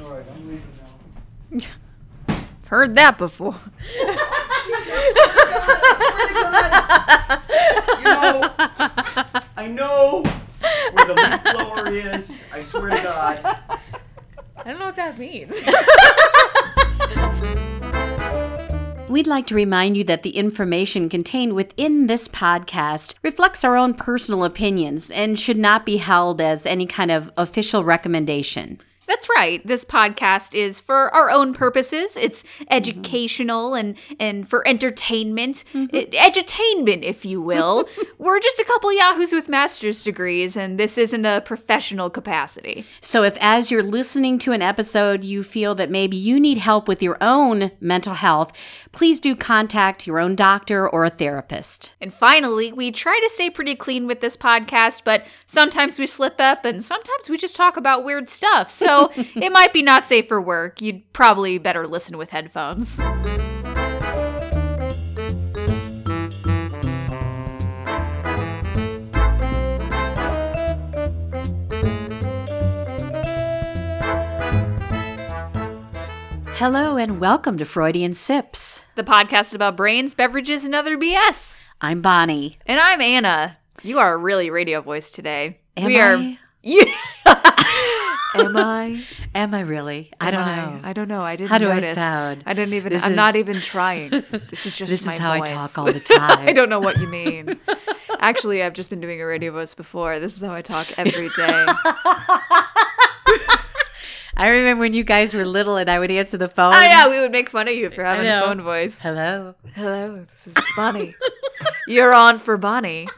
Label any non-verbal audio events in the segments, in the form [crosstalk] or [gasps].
All right, I'm leaving now. Heard that before. [laughs] You know, I know where the leaf blower is. I swear to God. I don't know what that means. [laughs] We'd like to remind you that the information contained within this podcast reflects our own personal opinions and should not be held as any kind of official recommendation. That's right. This podcast is for our own purposes. It's mm-hmm. educational and and for entertainment, It- mm-hmm. edutainment, if you will. [laughs] We're just a couple yahoos with master's degrees, and this isn't a professional capacity. So, if as you're listening to an episode, you feel that maybe you need help with your own mental health, please do contact your own doctor or a therapist. And finally, we try to stay pretty clean with this podcast, but sometimes we slip up, and sometimes we just talk about weird stuff. So it might be not safe for work. You'd probably better listen with headphones. Hello, and welcome to Freudian Sips. The podcast about brains, beverages, and other BS. I'm Bonnie. And I'm Anna. You are really radio voice today. Am we are. I? [laughs] You. Am I? [laughs] Am I really? I don't Am know. I don't know. I didn't How do I sound? I didn't even. This I'm not even trying. [laughs] This is just This my is how voice. I talk all the [laughs] time. I don't know what you mean. Actually, I've just been doing a radio voice before. This is how I talk every day. I remember when you guys were little and I would answer the phone. oh yeah, we would make fun of you for having a phone voice. Hello. Hello, this is Bonnie. You're on for Bonnie.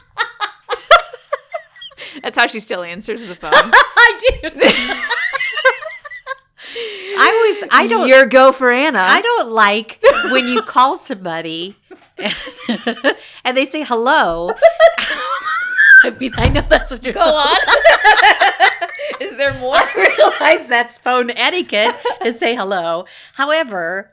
That's how she still answers the phone. [laughs] I do. [laughs] I was. I don't. Your go for Anna. I don't like when you call somebody and, [laughs] and they say hello. I mean, I know that's what you're Go on. Is there more? I realize that's phone etiquette to say hello. However,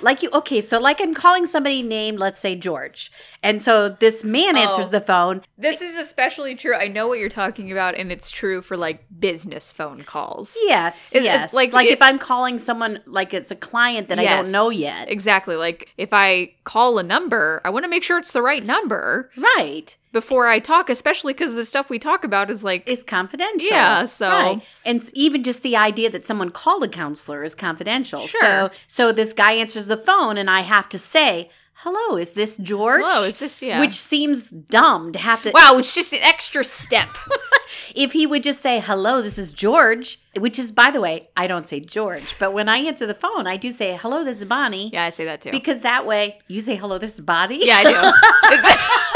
like you, okay, so like I'm calling somebody named, let's say George, and so this man answers Oh. the phone. This is especially true. I know what you're talking about, and it's true for like business phone calls. Yes, It's- yes. it's like like it- if I'm calling someone, like it's a client that I don't know yet, Exactly. Like if I call a number, I want to make sure it's the right number right? Before I talk, especially because the stuff we talk about is like Is confidential. Yeah, so- Right. and even just the idea that someone called a counselor is confidential. Sure. So, so this guy answers the phone, and I have to say, "Hello, is this George?" Hello, is this- yeah. Which seems dumb to have to. wow, it's just an extra step. [laughs] If he would just say, "Hello, this is George," which is, by the way, I don't say George, but when I answer the phone, I do say, "Hello, this is Bonnie." yeah, I say that too. Because that way, you say, "Hello, this is Bonnie." yeah, I do. [laughs]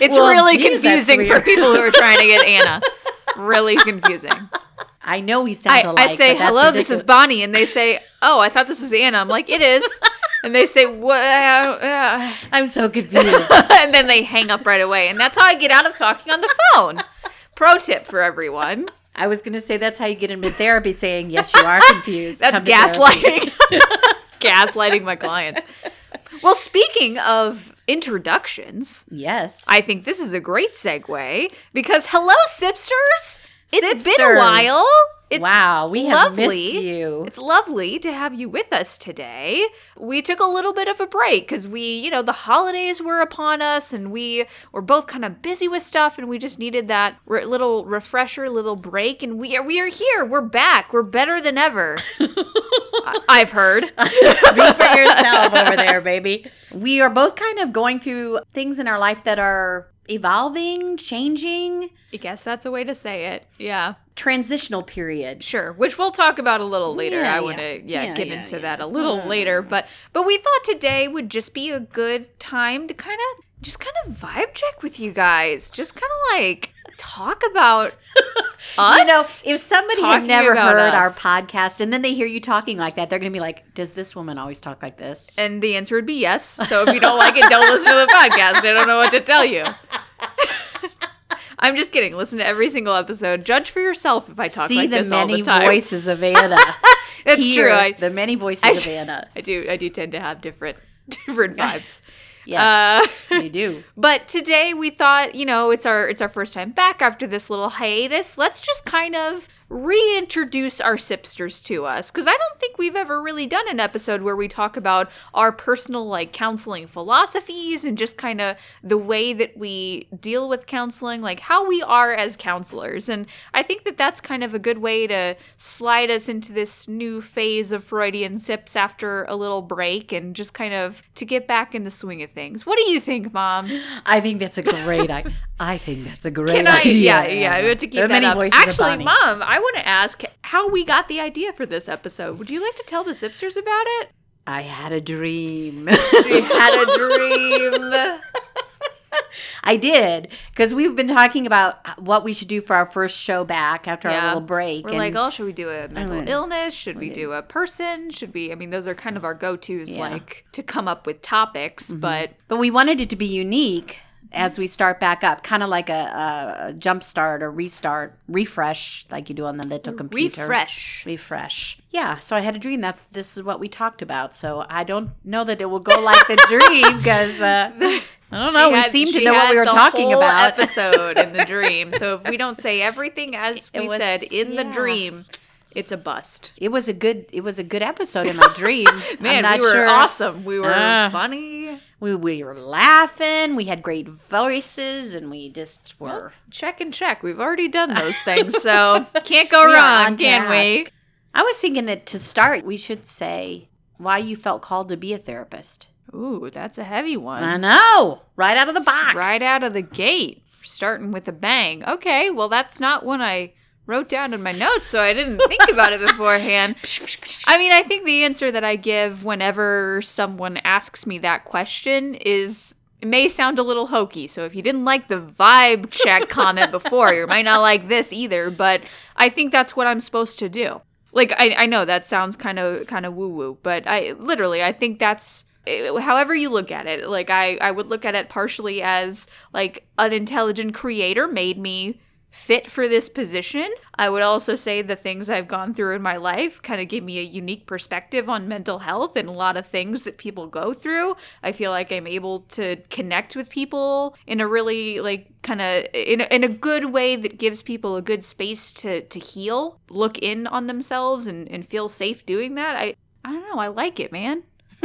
It's, Well, really geez, confusing for people who are trying to get [laughs] Anna. Really confusing. I know we sound I, alike. I say, hello, this is. Bonnie. And they say, oh, I thought this was Anna. I'm like, it is. And they say, what? [laughs] I'm so confused. [laughs] and then they hang up right away. And that's how I get out of talking on the phone. Pro tip for everyone. I was going to say that's how you get into therapy, saying yes, you are confused. That's Come to therapy." gaslighting. gaslighting my clients. Well, speaking of introductions, Yes, I think this is a great segue because hello, Sipsters. It's been a while. It's wow, we have missed you. It's lovely to have you with us today. We took a little bit of a break because we, you know, the holidays were upon us and we were both kind of busy with stuff and we just needed that re- little refresher, little break. And we are, we are here. We're back. We're better than ever. [laughs] I- I've heard. [laughs] Speak for yourself over there, baby. We are both kind of going through things in our life that are evolving, changing, I guess that's a way to say it. Yeah. transitional period. Sure, which we'll talk about a little later. Yeah, I want to yeah, Yeah, get into that a little mm-hmm. later, but but we thought today would just be a good time to kind of just kind of vibe check with you guys. Just kind of like talk about us. [laughs] You know, if somebody had never heard our podcast and then they hear you talking like that, they're going to be like, "Does this woman always talk like this?" and the answer would be yes. So if you don't like it, don't listen to the podcast. I don't know what to tell you. [laughs] I'm just kidding. Listen to every single episode. Judge for yourself if I talk See like the this all many the time. voices of [laughs] Anna. That's Hear true. I, the many voices I- of Anna. I do. I do tend to have different different vibes. Yes, Uh, you do. [laughs] But today we thought, you know, it's our it's our first time back after this little hiatus. Let's just kind of reintroduce our sipsters to us because I don't think we've ever really done an episode where we talk about our personal like counseling philosophies and just kind of the way that we deal with counseling, like how we are as counselors. And I think that that's kind of a good way to slide us into this new phase of Freudian sips after a little break and just kind of to get back in the swing of things. What do you think, Mom? I think that's a great idea. I think that's a great Can I? idea. Yeah, yeah. We have to keep There that many up. voices Actually, Mom, I want to ask how we got the idea for this episode. Would you like to tell the Sipsters about it? I had a dream. She had a dream. [laughs] I did because we've been talking about what we should do for our first show back after our little break. We're and like, oh, should we do a mental wanna- illness? Should we do a person? Should we? I mean, those are kind of our go-tos, Yeah. Mm-hmm. like to come up with topics. But but we wanted it to be unique as we start back up, kind of like a, a, jump start or restart, refresh, like you do on the little computer. refresh. refresh. Yeah, so I had a dream. That's this is what we talked about. So I don't know that it will go like the dream because uh, [laughs] I don't know. She we had- seem to know what we were talking about. Episode in the [laughs] dream. So if we don't say everything as It we was- said in the dream, it's a bust. it was a good. It was a good episode in my dream. [laughs] Man, we were sure. awesome. We were Ah. funny. We we were laughing. We had great voices, and we just were. Check and check. We've already done [laughs] those things, so can't go We wrong, can we? I was thinking that to start, we should say why you felt called to be a therapist. Ooh, that's a heavy one. I know, right out of the box. Right out of the gate, starting with a bang. Okay, well, that's not one I wrote down in my notes, so I didn't think about it beforehand. [laughs] I mean, I think the answer that I give whenever someone asks me that question is. It may sound a little hokey, so if you didn't like the vibe check [laughs] comment before, you might not like this either. But I think that's what I'm supposed to do. Like I, I know that sounds kind of kind of woo woo, but I literally I think that's eh, however you look at it. Like I I would look at it partially as like an intelligent creator made me fit for this position. I would also say the things I've gone through in my life kind of give me a unique perspective on mental health and a lot of things that people go through. I feel like I'm able to connect with people in a really like kind of in a, in a good way that gives people a good space to to heal, look in on themselves and and feel safe doing that. I I don't know, I like it, man.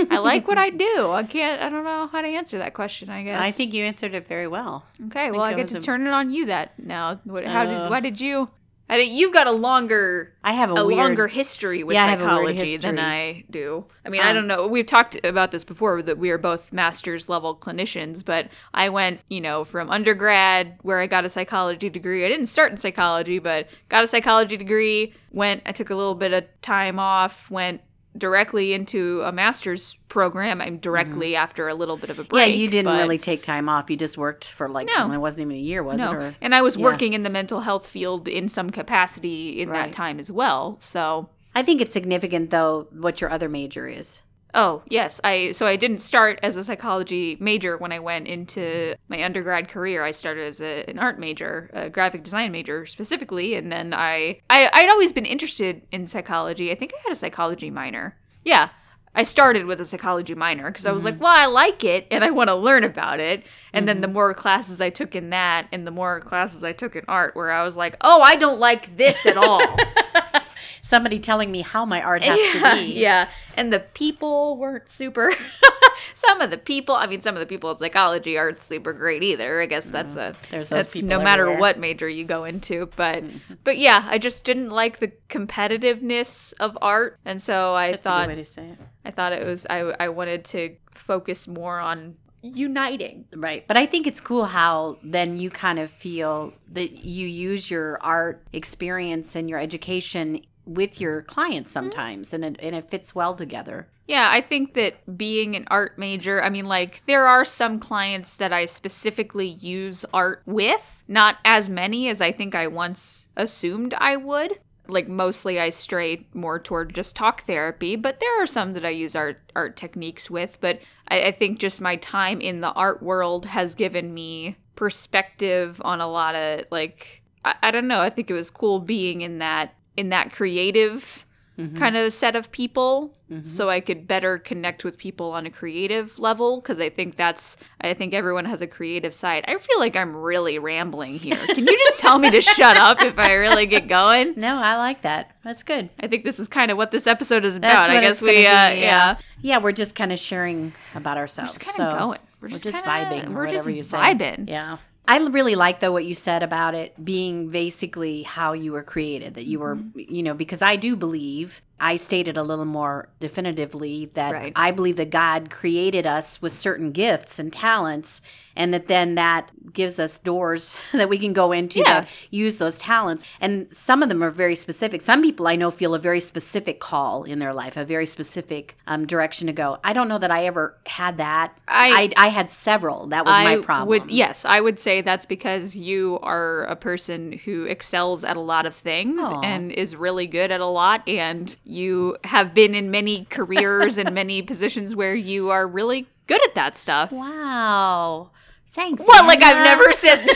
I like what I [laughs] do. I can't I don't know how to answer that question, I guess. I think you answered it very well. Okay, well, I get to a- turn it on you that now. What, how Uh, did why did you? I think you've got a longer I have a, a weird, longer history with Yeah, I have a weird psychology than. I do. I mean, I Um, don't know. We've talked about this before that we are both master's level clinicians, but I went, you know, from undergrad where I got a psychology degree. I didn't start in psychology, but got a psychology degree. Went, I took a little bit of time off. Went directly into a master's program. I'm directly after a little bit of a Mm-hmm. Yeah, you didn't really take time off. You just worked for like No. it wasn't even a year, was no. it? Or, and I was yeah. working in the mental health field in some capacity in that time as well. So, I think it's significant though what your other major is. Oh, yes, I so I didn't start as a psychology major when I went into my undergrad career. I started as a, an art major, a graphic design major specifically, and then I, I I'd always been interested in psychology. I think I had a psychology minor. Yeah. I started with a psychology minor because I was like, mm-hmm. well, I like it and I want to learn about it. And then the mm-hmm. more classes I took in that and the more classes I took in art, where I was like, oh, I don't like this at all. [laughs] Somebody telling me how my art has yeah, to be. yeah. And the people weren't super. [laughs] some of the people, I mean, some of the people in psychology aren't super great either. I guess that's mm-hmm. a There's that's no matter what major you go into. But mm-hmm. but yeah, I just didn't like the competitiveness of art, and so I That's a thought good way to say it. I thought it was I I wanted to focus more on uniting. Right. But I think it's cool how then you kind of feel that you use your art experience and your education with your mm-hmm. clients sometimes and it, and it fits well together. Yeah, I think that being an art major, I mean, like, there are some clients that I specifically use art with, not as many as I think I once assumed I would. Like, mostly I stray more toward just talk therapy, but there are some that I use art, art techniques with. But I, I think just my time in the art world has given me perspective on a lot of, like, I, I don't know, I think it was cool being in that in that creative kind of set of people so I could better connect with people on a creative level because I think that's I think everyone has a creative side. I feel like I'm really rambling here. Can you just tell me to [laughs] shut up if I really get going? No, I like that. That's good. I think this is kind of what this episode is about. I guess we uh, be, yeah. Yeah, we're just kind of sharing about ourselves. Just kind of so going. We're We're just, just, kinda- vibing. We're just whatever you say. vibing. Yeah. I really like though what you said about it being basically how you were created that you were Mm-hmm. you know because I do believe I stated a little more definitively that Right. I believe that God created us with certain gifts and talents and that then that gives us doors [laughs] that we can go into Yeah. to use those talents and some of them are very specific some people I know feel a very specific call in their life a very specific um, direction to go I don't know that I ever had that I- I, I had several that was my I problem Would, yes, I would say that's because you are a person who excels at a lot of things Aw. and is really good at a lot, and you have been in many careers and many [laughs] positions where you are really good at that stuff. Wow. Thanks. Well, like I've never said,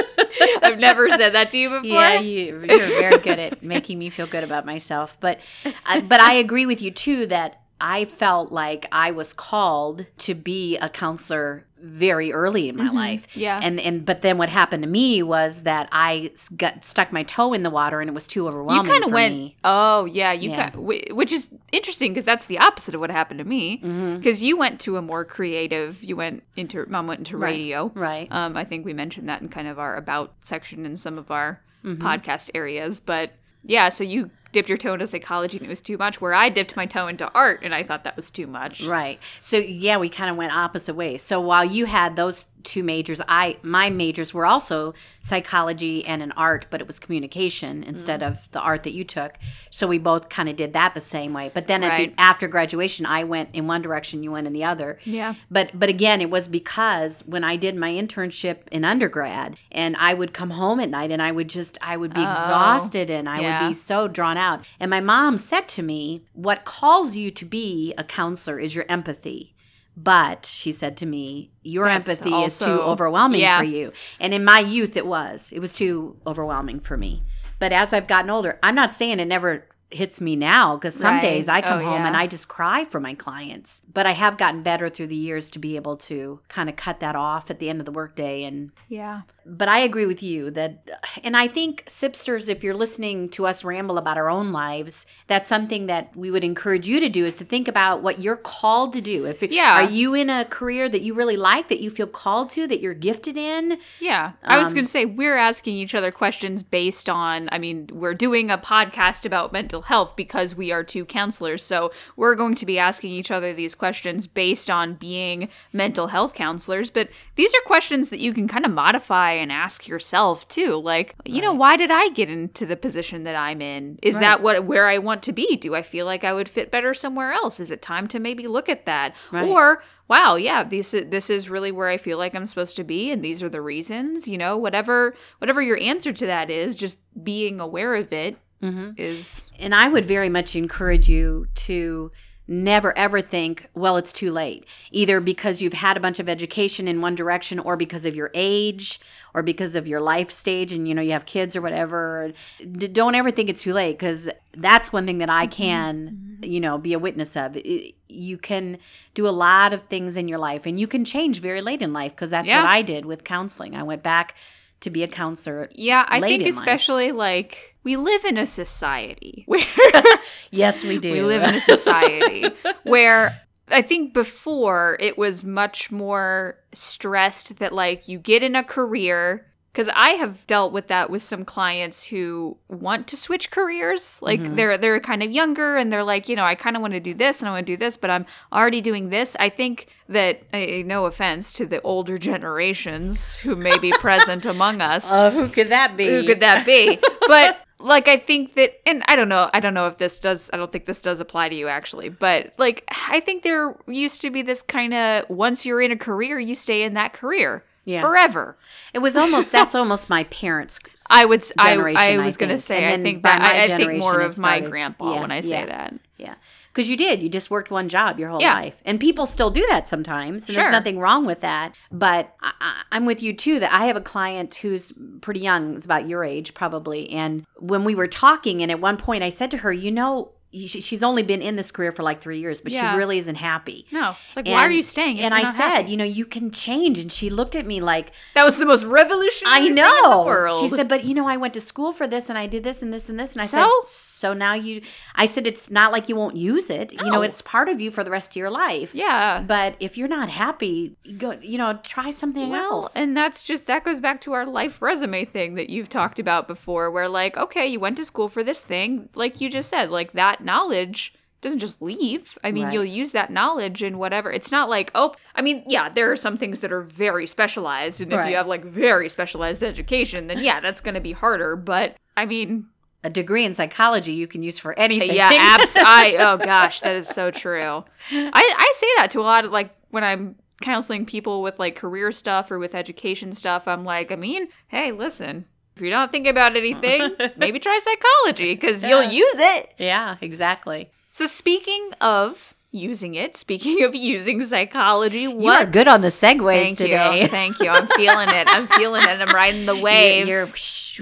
[laughs] I've never said that to you before. Yeah, you, you're very good at making me feel good about myself. But, uh, but I agree with you too that I felt like I was called to be a counselor very early in my life. Mm-hmm. Yeah. And and but then what happened to me was that I got stuck my toe in the water and it was too overwhelming. you kind of went, me. oh yeah, you Yeah. kind, whi- which is interesting because that's the opposite of what happened to me. Mm-hmm. Because you went to a more creative, you went into mom went into radio, Right. Um, I think we mentioned that in kind of our about section in some of our Mm-hmm. podcast areas, but yeah, so you dipped your toe into psychology and it was too much. Where I dipped my toe into art and I thought that was too much. Right. So yeah, we kind of went opposite ways. So while you had those two majors, I my majors were also psychology and an art, but it was communication instead of the art that you took. So we both kind of did that the same way. But then Right. the, after graduation, I went in one direction, you went in the other. Yeah. But but again, it was because when I did my internship in undergrad, and I would come home at night, and I would just I would be oh. exhausted, and I Oh, yeah. would be so drawn out. And my mom said to me, "What calls you to be a counselor is your empathy." But she said to me, Your That's empathy is too overwhelming yeah. for you. And in my youth, it was. It was too overwhelming for me. But as I've gotten older, I'm not saying it never hits me now because some Right. days I come Oh, home yeah. and I just cry for my clients. But I have gotten better through the years to be able to kind of cut that off at the end of the workday and Yeah. but I agree with you that, and I think Sipsters, if you're listening to us ramble about our own lives, that's something that we would encourage you to do is to think about what you're called to do. If Yeah. are you in a career that you really like, that you feel called to, that you're gifted in? Yeah. I was Um, going to say, we're asking each other questions based on, I mean, we're doing a podcast about mental health because we are two counselors. So we're going to be asking each other these questions based on being mental health counselors. But these are questions that you can kind of modify and ask yourself too. Like, you know, why did I get into the position that I'm in? Is that what where I want to be? Do I feel like I would fit better somewhere else? Is it time to maybe look at that? Right. Or wow, yeah, this this is really where I feel like I'm supposed to be, and these are the reasons. You know, whatever whatever your answer to that is, just being aware of it Mm-hmm. is And I would very much encourage you to never ever think, well, it's too late. Either because you've had a bunch of education in one direction or because of your age or because of your life stage and you know you have kids or whatever. D- don't ever think it's too late because that's one thing that I mm-hmm. can, mm-hmm. you know, be a witness of. I- you can do a lot of things in your life and you can change very late in life because that's Yeah. what I did with counseling. I went back to be a counselor. yeah. I think in life. especially like we live in a society [laughs] where [laughs] Yes, we do. we live in a society [laughs] where I think before it was much more stressed that like you get in a career because I have dealt with that with some clients who want to switch careers. Like they're they're kind of younger and they're like, you know, I kind of want to do this and I want to do this, but I'm already doing this. I think that eh, no offense to the older generations who may be present among us, Oh, who could that be? who could that be? But like I think that and I don't know, I don't know if this does I don't think this does apply to you actually, but like I think there used to be this kind of once you're in a career, you stay in that career Yeah. forever. It was almost [laughs] that's almost my parents. I would I, generation, I was going to say I think that I, I think generation, more of my grandpa yeah, when I say yeah. that. Yeah. Because you did. You just worked one job your whole Yeah. life. And people still do that sometimes. And Sure. there's nothing wrong with that. But I, I, I'm with you too that I have a client who's pretty young, is about your age probably. And when we were talking, and at one point I said to her, you know, she's only been in this career for like three years, but Yeah. she really isn't happy. No. It's like, why are you staying? And I said, happy? you know, you can change. And she looked at me like, that was the most revolutionary I thing in the know. world. She said, but you know, I went to school for this and I did this and this and this. And I So? said, so now you, I said, it's not like you won't use it. You know, it's part of you for the rest of your life. yeah. But if you're not happy, go, you know, try something Well, else. and that's just that goes back to our life resume thing that you've talked about before, where like, okay, you went to school for this thing, like you just said, like that knowledge doesn't just leave. I mean, Right. you'll use that knowledge in whatever. It's not like, oh, I mean, yeah, there are some things that are very specialized, and if Right. you have like very specialized education, then yeah, that's going to be harder. But I mean, a degree in psychology you can use for anything. yeah, [laughs] abs. I oh gosh, that is so true. I I say that to a lot of like when I'm counseling people with like career stuff or with education stuff. I'm like, I mean, hey, listen, if you're not thinking about anything, [laughs] maybe try psychology because you'll use it. yeah, exactly. So speaking of using it, speaking of [laughs] using psychology, what? You are good on the segues Thank today. you, thank you. I'm feeling it. I'm feeling it. I'm riding the wave. [laughs] You're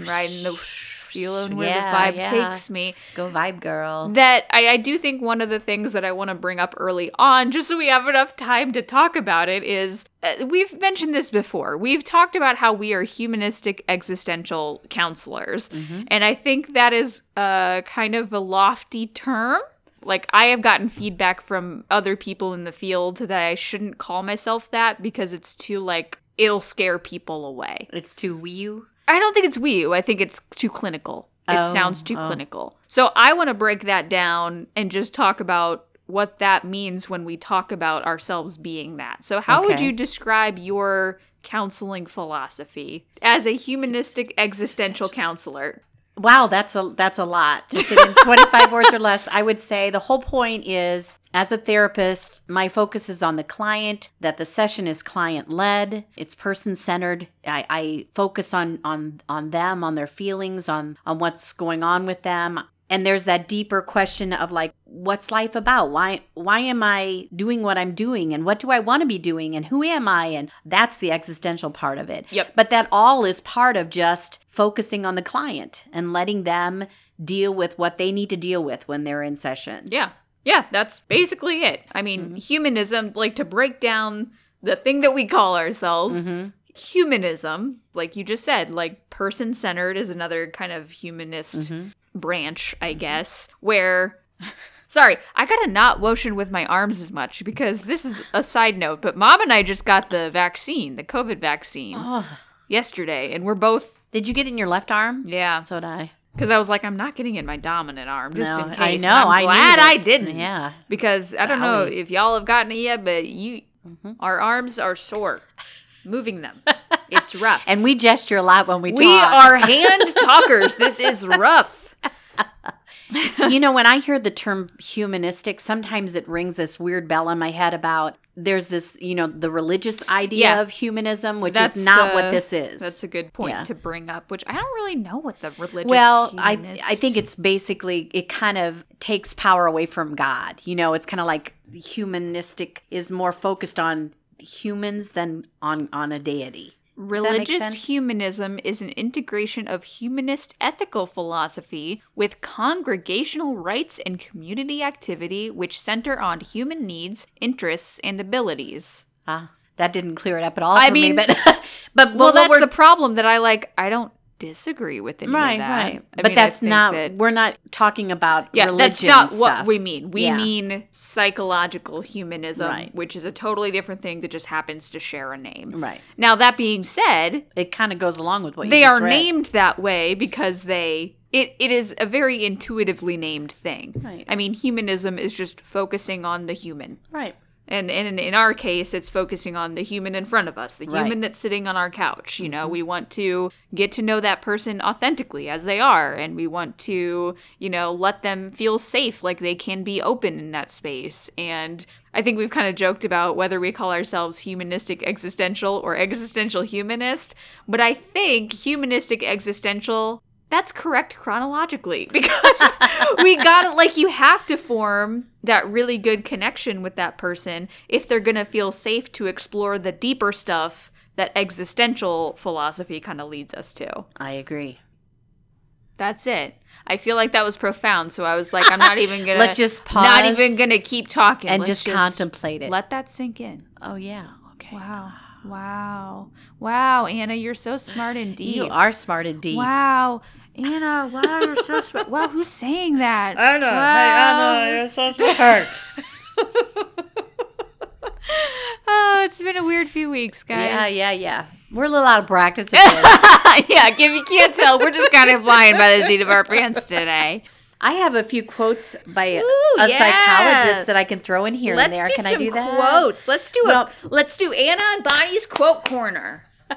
riding the feeling where Yeah, the vibe yeah. takes me. go vibe girl. that I, I do think one of the things that I want to bring up early on, just so we have enough time to talk about it, is uh, we've mentioned this before. We've talked about how we are humanistic existential counselors. And I think that is uh, kind of a lofty term. Like, I have gotten feedback from other people in the field that I shouldn't call myself that because it's too, like, it'll scare people away. It's too wee you. I don't think it's wee I think it's too clinical. It Oh, sounds too oh. clinical. So I want to break that down and just talk about what that means when we talk about ourselves being that. So how would you describe your counseling philosophy as a humanistic existential counselor? Wow, that's a that's a lot to fit in 25 words or less. I would say the whole point is as a therapist, my focus is on the client, that the session is client led, it's person centered. I, I focus on on on them, on their feelings, on on what's going on with them. And there's that deeper question of like, what's life about? Why why am I doing what I'm doing? And what do I want to be doing? And who am I? And that's the existential part of it. Yep. But that all is part of just focusing on the client and letting them deal with what they need to deal with when they're in session. Yeah. Yeah, that's basically it. I mean, mm-hmm. humanism, like to break down the thing that we call ourselves, mm-hmm. humanism, like you just said, like person centered is another kind of humanist mm-hmm. Branch, I guess, where. [laughs] Sorry, I gotta not motion with my arms as much because this is a side note, but mom and I just got the vaccine, the COVID vaccine, yesterday, and we're both, did you get it in your left arm? yeah, So did I. because I was like, I'm not getting it in my dominant arm just No, in case. I and know. I'm glad it. I didn't. Yeah. because I don't know if y'all have gotten it yet, but you, Mm-hmm. our arms are sore, moving them. It's [laughs] rough, And we gesture a lot when we we talk. We are hand [laughs] talkers. This is rough. [laughs] you know, when I hear the term humanistic, sometimes it rings this weird bell in my head about there's this, you know, the religious idea Yeah. of humanism, which That's is not uh, what this is. That's a good point Yeah. to bring up, which I don't really know what the religious. Idea is. Well, I I think it's basically it kind of takes power away from God. You know, it's kind of like humanistic is more focused on humans than on on a deity. Does that make Religious humanism is an integration of humanist ethical philosophy with congregational rights and community activity which center on human needs, interests, and abilities. Ah, that didn't clear it up at all I for mean- me, but [laughs] but Well, what that's the problem that I like. I don't disagree with any right, of that. right. I but mean, that's not. that- we're not talking about yeah, that's not what we mean. We Yeah. mean psychological humanism, Right. which is a totally different thing that just happens to share a name. Right. Now, that being said, It kind of goes along with what you they are read. named that way because they it, it is a very intuitively named thing. Right. I mean, humanism is just focusing on the human. Right. And, and in, in our case, it's focusing on the human in front of us, the Right. Mm-hmm. human that's sitting on our couch. You know, we want to get to know that person authentically as they are, and we want to, you know, let them feel safe, like they can be open in that space. And I think we've kind of joked about whether we call ourselves humanistic existential or existential humanist, but I think humanistic existential that's correct chronologically [laughs] because we got it like you have to form that really good connection with that person if they're going to feel safe to explore the deeper stuff that existential philosophy kind of leads us to. I agree. That's it. I feel like that was profound. So I was like, I'm not [laughs] even gonna. Let's just pause. Not even gonna keep talking and Let's just contemplate it. Let that sink in. oh yeah. Okay. Wow. Wow. Wow, Anna, you're so smart and deep. You are smart and deep. Wow. Anna, wow, you're so smart. [laughs] Wow, who's saying that? Anna, Wow. hey Anna, you're so smart. [laughs] Oh, it's been a weird few weeks, guys. Yeah, yeah, yeah. We're a little out of practice at [laughs] this. yeah, if you can't tell, we're just kind of flying by the seat of our pants today. I have a few quotes by a, Ooh, a yeah. psychologist that I can throw in here Let's and there. do Can some I do that? quotes. Let's do Well- a let's do Anna and Bonnie's quote corner. [laughs]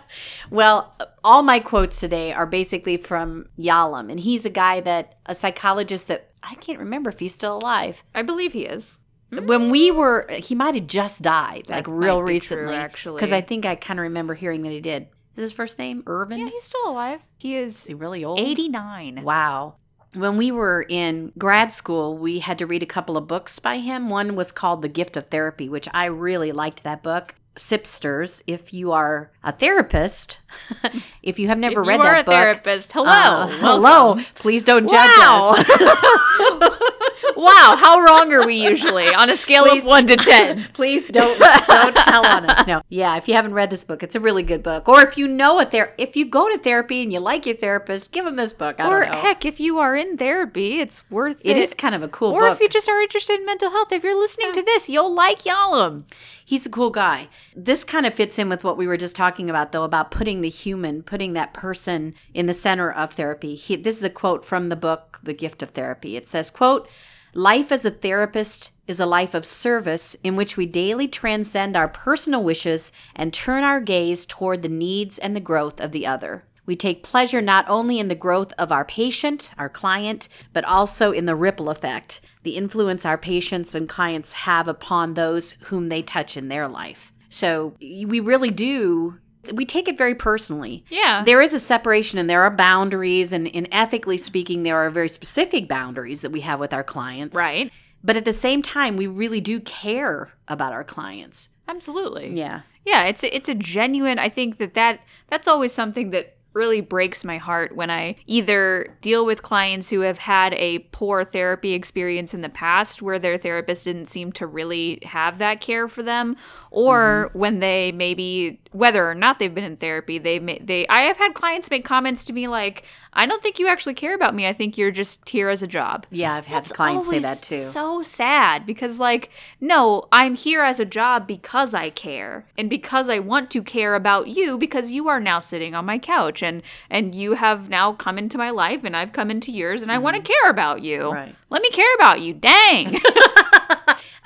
Well, all my quotes today are basically from Yalom, and he's a guy that a psychologist that I can't remember if he's still alive. I believe he is. When we were, he might have just died, like That real might be recently, true, actually. because I think I kind of remember hearing that he did. Is his first name Irvin? Yeah, he's still alive. He Is is he really old? 89. Wow. When we were in grad school, we had to read a couple of books by him. One was called The Gift of Therapy, which I really liked that book. Sipsters, if you are a therapist, [laughs] if you have never If read you are that a book, therapist. Hello. uh, hello, please don't judge Wow. us. [laughs] [laughs] wow, how wrong are we usually on a scale Please. of 1 to 10? [laughs] please don't don't tell on us. No, yeah. If you haven't read this book, it's a really good book. Or if you know a ther, if you go to therapy and you like your therapist, give them this book. I or don't know. heck, if you are in therapy, it's worth it. it is kind of a cool Or book. if you just are interested in mental health, if you're listening to this, you'll like Yalom. He's a cool guy. This kind of fits in with what we were just talking about, though, about putting the human, putting that person in the center of therapy. He, this is a quote from the book, The Gift of Therapy. It says, quote, Life as a therapist is a life of service in which we daily transcend our personal wishes and turn our gaze toward the needs and the growth of the other. We take pleasure not only in the growth of our patient, our client, but also in the ripple effect, the influence our patients and clients have upon those whom they touch in their life. So we really do. We take it very personally. Yeah. There is a separation and there are boundaries, and, and ethically speaking, there are very specific boundaries that we have with our clients. Right. But at the same time, we really do care about our clients. Absolutely. Yeah. Yeah, it's a, it's a genuine. I think that that that's always something that really breaks my heart when I either deal with clients who have had a poor therapy experience in the past where their therapist didn't seem to really have that care for them or when they maybe whether or not they've been in therapy they may, they I have had clients make comments to me like I don't think you actually care about me I think you're just here as a job Yeah, I've had that's clients say that too. So sad because, like, no, I'm here as a job because I care and because I want to care about you because you are now sitting on my couch and and you have now come into my life and I've come into yours and I want to care about you. Mm-hmm. Right. Let me care about you. Dang. [laughs]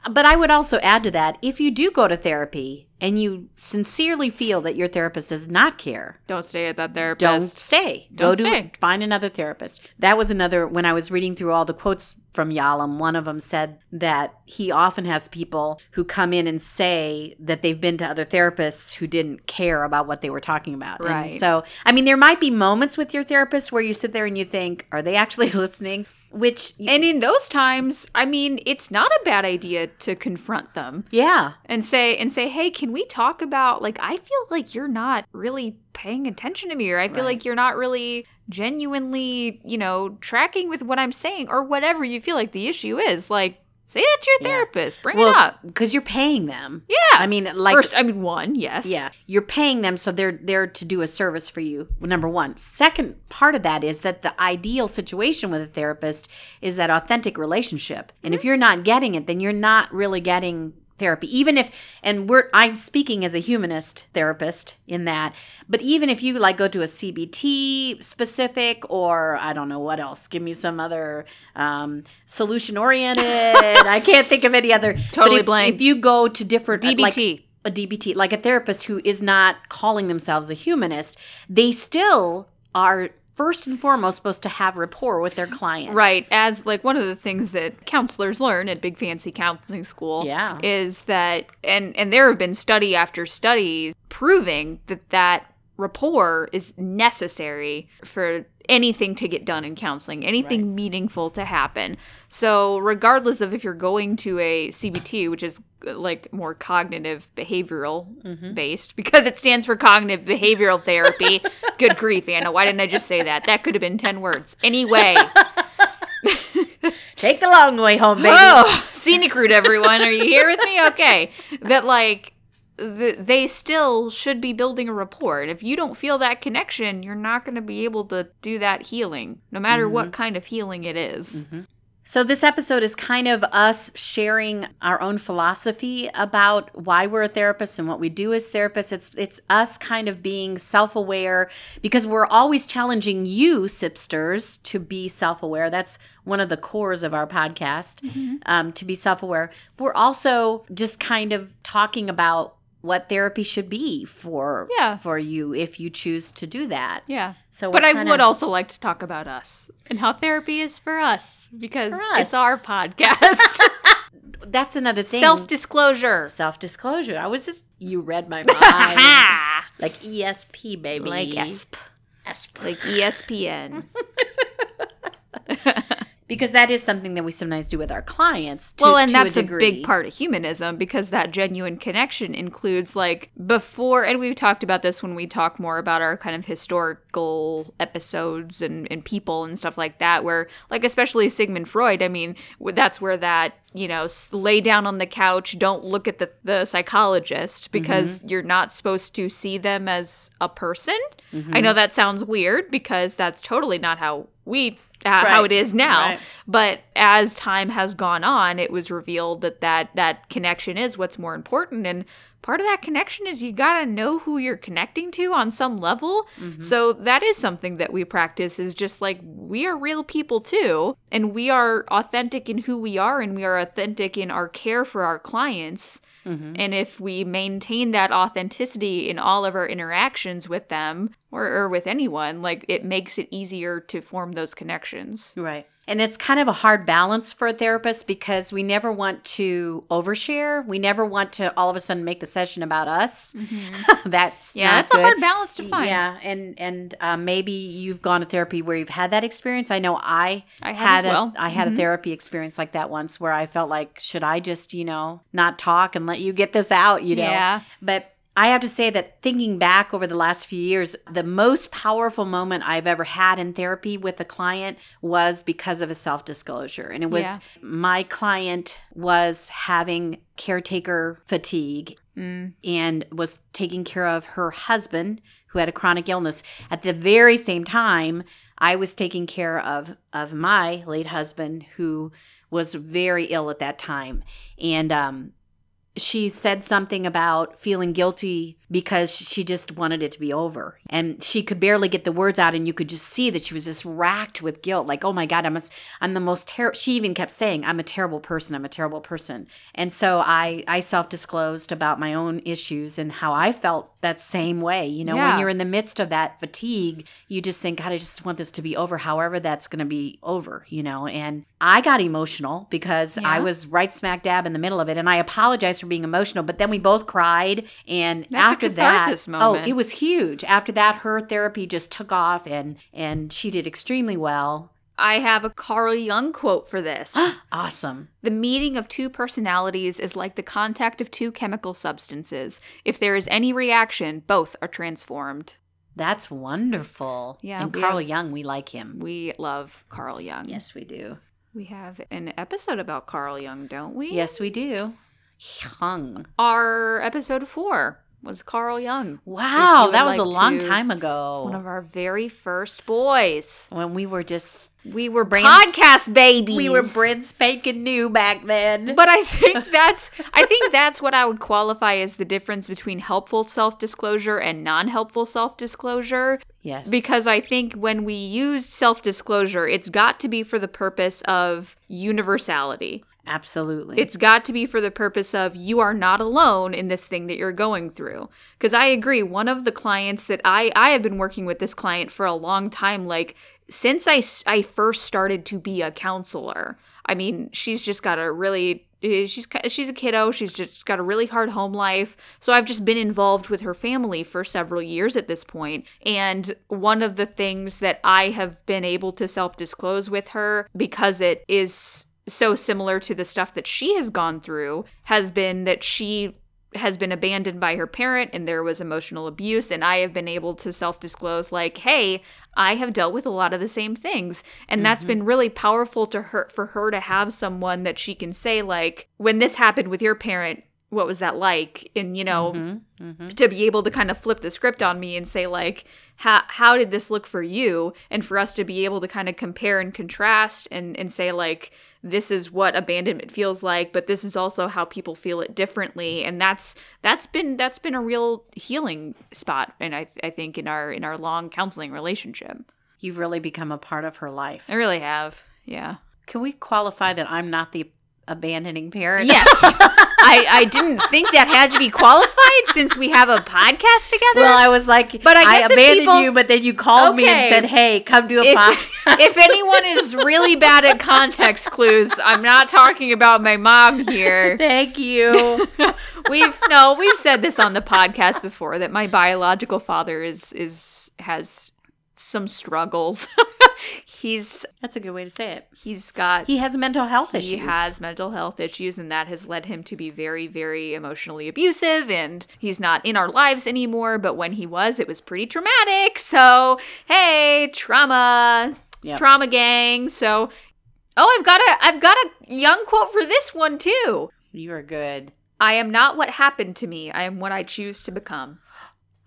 But I would also add to that if you do go to therapy and you sincerely feel that your therapist does not care, don't stay at that therapist. don't stay. Don't go to find another therapist. That was another when I was reading through all the quotes from Yalom, one of them said that he often has people who come in and say that they've been to other therapists who didn't care about what they were talking about. And Right. so, I mean, there might be moments with your therapist where you sit there and you think, are they actually [laughs] listening? Which, And in those times, I mean, it's not a bad idea to confront them. yeah, and say and say hey can we talk about like i feel like you're not really paying attention to me or i feel Right. like you're not really genuinely you know tracking with what i'm saying or whatever you feel like the issue is like say that to your Yeah. therapist bring well, it up because you're paying them. yeah I mean, like first i mean one yes Yeah, you're paying them, so they're there to do a service for you. Number one. Second part of that is that the ideal situation with a therapist is that authentic relationship. And if mm-hmm. you're not getting it, then you're not really getting therapy. Even if, and we're, I'm speaking as a humanist therapist in that, but even if you like go to a CBT specific or I don't know what else, give me some other um, solution oriented. I can't think of any other. [laughs] Totally if- blank. If you go to different like, dbt a DBT, like a therapist who is not calling themselves a humanist, they still are first and foremost supposed to have rapport with their client. Right. As like one of the things that counselors learn at big fancy counseling school Yeah. is that and and there have been study after study proving that that rapport is necessary for anything to get done in counseling, anything meaningful to happen. So regardless of if you're going to a CBT, which is like more cognitive behavioral mm-hmm. based because it stands for cognitive behavioral therapy. [laughs] Good grief, Anna. Why didn't I just say that? That could have been 10 words. Anyway, [laughs] Take the long way home, baby. Oh, scenic route, everyone. Are you here with me? Okay. That, like, th- they still should be building a rapport. If you don't feel that connection, you're not going to be able to do that healing, no matter what mm-hmm. kind of healing it is. Mm-hmm. So, this episode is kind of us sharing our own philosophy about why we're a therapist and what we do as therapists. It's, it's us kind of being self aware because we're always challenging you, Sipsters, to be self aware. That's one of the cores of our podcast, mm-hmm. um, to be self aware. We're also just kind of talking about what therapy should be for Yeah. for you if you choose to do that. Yeah. So, But I would also like to talk about us and how therapy is for us because For it's our podcast. [laughs] [laughs] That's another thing. Self disclosure. self disclosure. I was just you read my mind. [laughs] like ESP baby. like ESP. ESP. Like ESPN. Because that is something that we sometimes do with our clients. To, well, and that's a, degree. big part of humanism because that genuine connection includes like before, and we've talked about this when we talk more about our kind of historical episodes and, and people and stuff like that, where like especially Sigmund Freud, I mean, that's where that you know lay down on the couch, don't look at the the psychologist mm-hmm. because you're not supposed to see them as a person. I mm-hmm. know that sounds weird because that's totally not how we. Uh, How it is now, Right. but as time has gone on it was revealed that that that connection is what's more important. And part of that connection is you got to know who you're connecting to on some level. So that is something that we practice is just like we are real people too. And we are authentic in who we are and we are authentic in our care for our clients Mm-hmm. and if we maintain that authenticity in all of our interactions with them or, or with anyone, like it makes it easier to form those connections. Right. And it's kind of a hard balance for a therapist because we never want to overshare. We never want to all of a sudden make the session about us. [laughs] that's Mm-hmm. Yeah, not that's a hard balance to find. Yeah, and and uh, maybe you've gone to therapy where you've had that experience. I know I, I had a- well. Mm-hmm. I had a therapy experience like that once where I felt like should I just you know not talk and let you get this out you know Yeah. but I have to say that thinking back over the last few years, the most powerful moment I've ever had in therapy with a client was because of a self disclosure. And it was Yeah. my client was having caretaker fatigue Mm. and was taking care of her husband who had a chronic illness. At the very same time, I was taking care of of my late husband who was very ill at that time. And um she said something about feeling guilty because she just wanted it to be over. And she could barely get the words out and you could just see that she was just racked with guilt like, "Oh my god, I'm a, I'm the most terrible." She even kept saying, "I'm a terrible person. I'm a terrible person." And so I I self-disclosed about my own issues and how I felt that same way. You know, Yeah. when you're in the midst of that fatigue, you just think, "God, I just want this to be over, however that's going to be over," you know. And I got emotional because I was right smack dab in the middle of it and I apologized for being emotional, but then we both cried and That's after that catharsis oh, it was huge. After that her therapy just took off and and she did extremely well. I have a Carl Jung quote for this. [gasps] Awesome. The meeting of two personalities is like the contact of two chemical substances. If there is any reaction, both are transformed. That's wonderful. Yeah, And Carl have- Jung, we like him. We love Carl Jung. Yes, we do. We have an episode about Carl Jung, don't we? Yes, we do. Jung. Our episode four was Carl Jung. Wow, you that was a long to- time It's ago. one of our very first boys. when we were just We were Brains- podcast babies. we were bread spanking new back then. But I think [laughs] that's I think that's what I would qualify as the difference between helpful self-disclosure and non-helpful self-disclosure yes. because I think when we use self-disclosure, it's got to be for the purpose of universality. Absolutely. It's got to be for the purpose of you are not alone in this thing that you're going through. Because I agree, one of the clients that I I have been working with this client for a long time, like since I I first started to be a counselor. I mean, she's just got a really eh, she's she's a kiddo. She's just got a really hard home life. So I've just been involved with her family for several years at this point. And one of the things that I have been able to self disclose with her because it is so similar to the stuff that she has gone through has been that she has been abandoned by her parent and there was emotional abuse and I have been able to self-disclose like hey I have dealt with a lot of the same things. And that's mm-hmm. been really powerful to her for her to have someone that she can say like when this happened with your parent what was that like? And you know mm-hmm, mm-hmm. to be able to kind of flip the script on me and say like how how did this look for you? And for us to be able to kind of compare and contrast and and say like this is what abandonment feels like but this is also how people feel it differently. And that's that's been that's been a real healing spot and I I think in our in our long counseling relationship. You've really become a part of her life. I really have. Yeah. Can we qualify that I'm not the abandoning parent? yes [laughs] I I didn't think that had to be qualified since we have a podcast together Well, I was like, But I guess if abandoned people- you, but then you called me and said, "Hey, come do a if, podcast." [laughs] if anyone is really bad at context clues, I'm not talking about my mom here. [laughs] Thank you. We've no, we've said this on the podcast before that my biological father is is has some struggles. He's That's a good way to say it. he's got He has mental health he issues. He has mental health issues and that has led him to be very very emotionally abusive and he's not in our lives anymore but when he was it was pretty traumatic so hey trauma Yep. trauma gang so oh i've got a i've got a Jung quote for this one too You are good. i am not what happened to me i am what i choose to become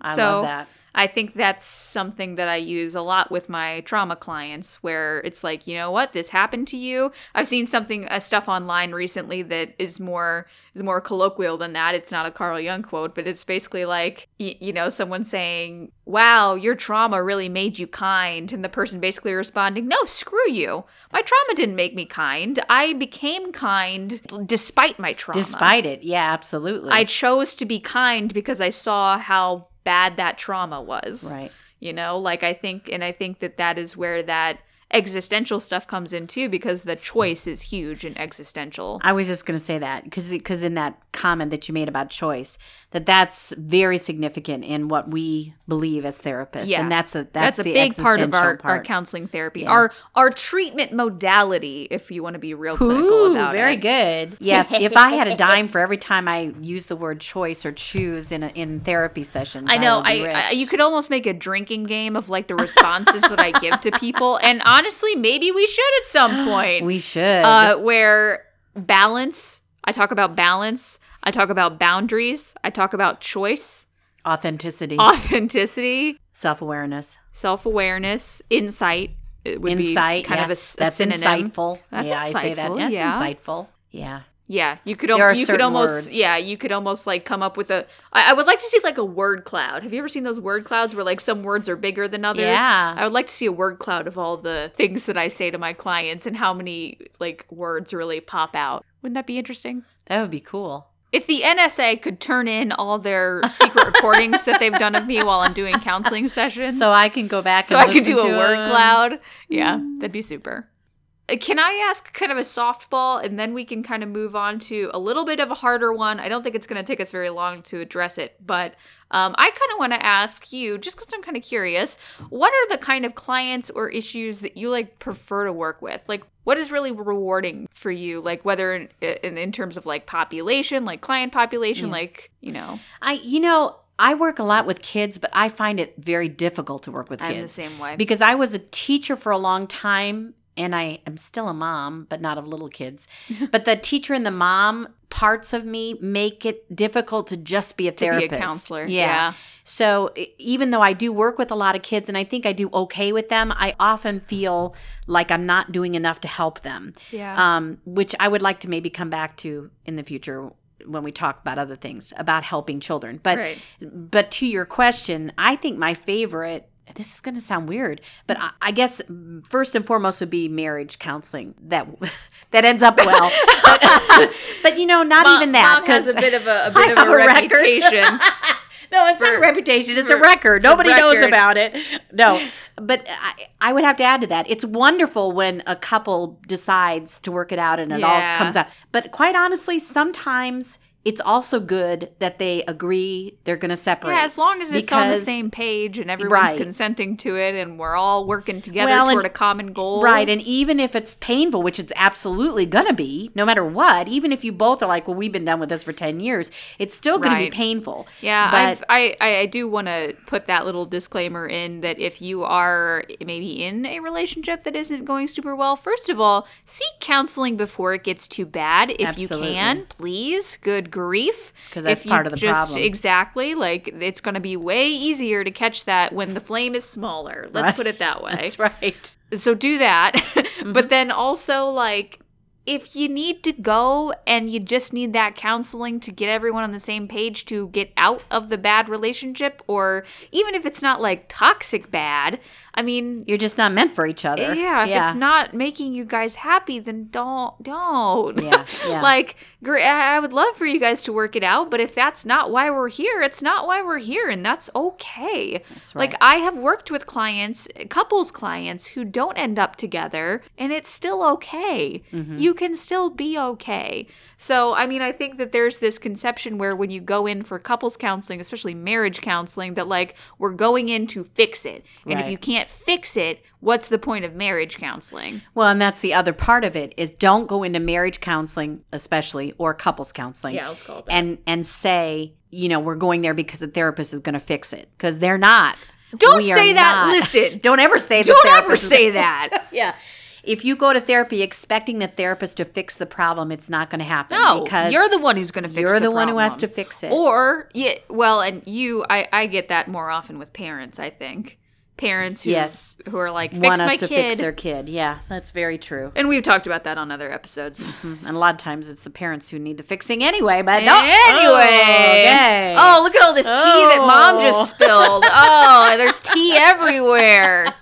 I So- love that. I think that's something that I use a lot with my trauma clients where it's like, you know what, this happened to you. I've seen something uh, stuff online recently that is more is more colloquial than that. It's not a Carl Jung quote, but it's basically like y- you know, someone saying, "Wow, your trauma really made you kind." And the person basically responding, "No, screw you. My trauma didn't make me kind. I became kind despite my trauma." Despite it, yeah, absolutely. I chose to be kind because I saw how bad that trauma was. right. You know, like I think, and I think that that is where that existential stuff comes in too, because the choice is huge and existential. I was just going to say that because because in that comment that you made about choice, that that's very significant in what we believe as therapists, Yeah. and that's a That's, that's, a big part of our, existential our counseling therapy. Yeah. Our our treatment modality, if you want to be real clinical Ooh, about very it. Very good. Yeah, if, if I had a dime for every time I use the word choice or choose in a, in therapy sessions, I know. be I, I you could almost make a drinking game of like the responses that I give to people, and [laughs] honestly, maybe we should at some [gasps] point. we should. uh, where balance. I talk about balance. I talk about boundaries. I talk about choice, Authenticity, authenticity, self awareness, self awareness, insight. It would insight. be kind yeah. of a that's synonym. insightful. That's yeah, I say that. That's yeah. insightful. Yeah. Yeah, you could al- you could almost words. yeah you could almost like come up with a. I, I would like to see like a word cloud. Have you ever seen those word clouds where like some words are bigger than others? Yeah. I would like to see a word cloud of all the things that I say to my clients and how many like words really pop out. Wouldn't that be interesting? That would be cool. If the NSA could turn in all their secret recordings that they've done of me while I'm doing counseling sessions, So I can go back so and I could do a to word cloud, yeah, mm. that'd be super. Uh, Can I ask kind of a softball and then we can kind of move on to a little bit of a harder one? I don't think it's going to take us very long to address it, but um, I kind of want to ask you, just because I'm kind of curious, what are the kind of clients or issues that you like prefer to work with? Like, what is really rewarding for you? Like, whether in, in, in terms of like population, like client population, like, you know, I, you know, I work a lot with kids, but I find it very difficult to work with kids. I'm the same way. because I was a teacher for a long time and I am still a mom, but not of little kids. [laughs] but the teacher and the mom parts of me make it difficult to just be a be a therapist. counselor, yeah. So e- even though I do work with a lot of kids and I think I do okay with them, I often feel like I'm not doing enough to help them. Yeah. Um, which I would like to maybe come back to in the future when we talk about other things about helping children. But Right. but to your question, I think my favorite. This is going to sound weird, but I, I guess first and foremost would be marriage counseling. That [laughs] that ends up well, but, [laughs] but you know, not Mom- even that has a bit of a bit of a, a reputation. [laughs] no, it's not a reputation. It's for- a record. it's a Nobody knows about it. No, but I, I would have to add to that. It's wonderful when a couple decides to work it out and it Yeah. all comes out. But quite honestly, sometimes it's also good that they agree they're going to separate. Yeah, as long as it's on the same page and everyone's Right. consenting to it and we're all working together Well, and- toward a common goal. Right, and even if it's painful, which it's absolutely gonna be, no matter what, even if you both are like, "Well, we've been done with this for ten years," it's still gonna be painful. Yeah, but I've, I I I do want to put that little disclaimer in that if you are maybe in a relationship that isn't going super well, first of all, seek counseling before it gets too bad. If Absolutely. you can, please. Good grief, 'Cause that's part of the just, problem. Exactly, like it's going to be way easier to catch that when the flame is smaller. Let's Right. put it that [laughs] way that's right. so do that [laughs] Mm-hmm. but then also like if you need to go and you just need that counseling to get everyone on the same page to get out of the bad relationship or even if it's not like toxic bad i mean You're just not meant for each other. yeah, if it's not making you guys happy, then don't, don't. Yeah, [laughs] yeah. like, I would love for you guys to work it out, but if that's not why we're here, it's not why we're here, and that's okay. That's right. Like. I have worked with clients, couples clients, who don't end up together, and it's still okay. Mm-hmm. You can still be okay. So, I mean, I think that there's this conception where when you go in for couples counseling, especially marriage counseling, that like we're going in to fix it. And if you can't fix it, what's the point of marriage counseling? Well, and that's the other part of it is don't go into marriage counseling, especially or couples counseling. Yeah, let's call it that. And and say, you know, we're going there because the therapist is going to fix it because they're not. Don't We say that. not. Listen. [laughs] Don't ever say. that. Don't ever say [laughs] that. yeah. If you go to therapy expecting the therapist to fix the problem, it's not going to happen. No, because you're the one who's going to fix you're the, one who has to fix it. Or yeah, well, and you, I, I get that more often with parents. I think parents who Yes. who are like fix want my us to kid, fix their kid. Yeah, that's very true. and we've talked about that on other episodes. And a lot of times it's the parents who need the fixing anyway. But no. Anyway, Oh, oh look at all this tea that mom Oh. just spilled. [laughs] Oh, there's tea everywhere.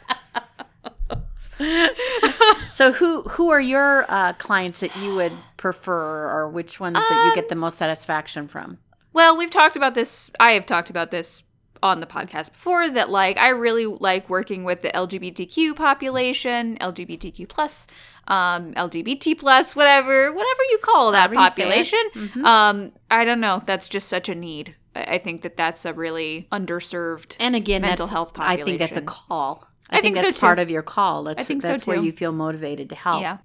So who who are your uh, clients that you would prefer, or which ones that you Um, get the most satisfaction from? Well, we've talked about this. I have talked about this on the podcast before that like I really like working with the LGBTQ population, LGBTQ plus, um, LGBT plus, whatever, whatever you call that However you say it. population. Mm-hmm. Um, I don't know. That's just such a need. I I think that that's a really underserved. And again, mental health I think that's a call. I I, think, think so, that's part of your call. That's think so, that's where you feel motivated to help. Yeah,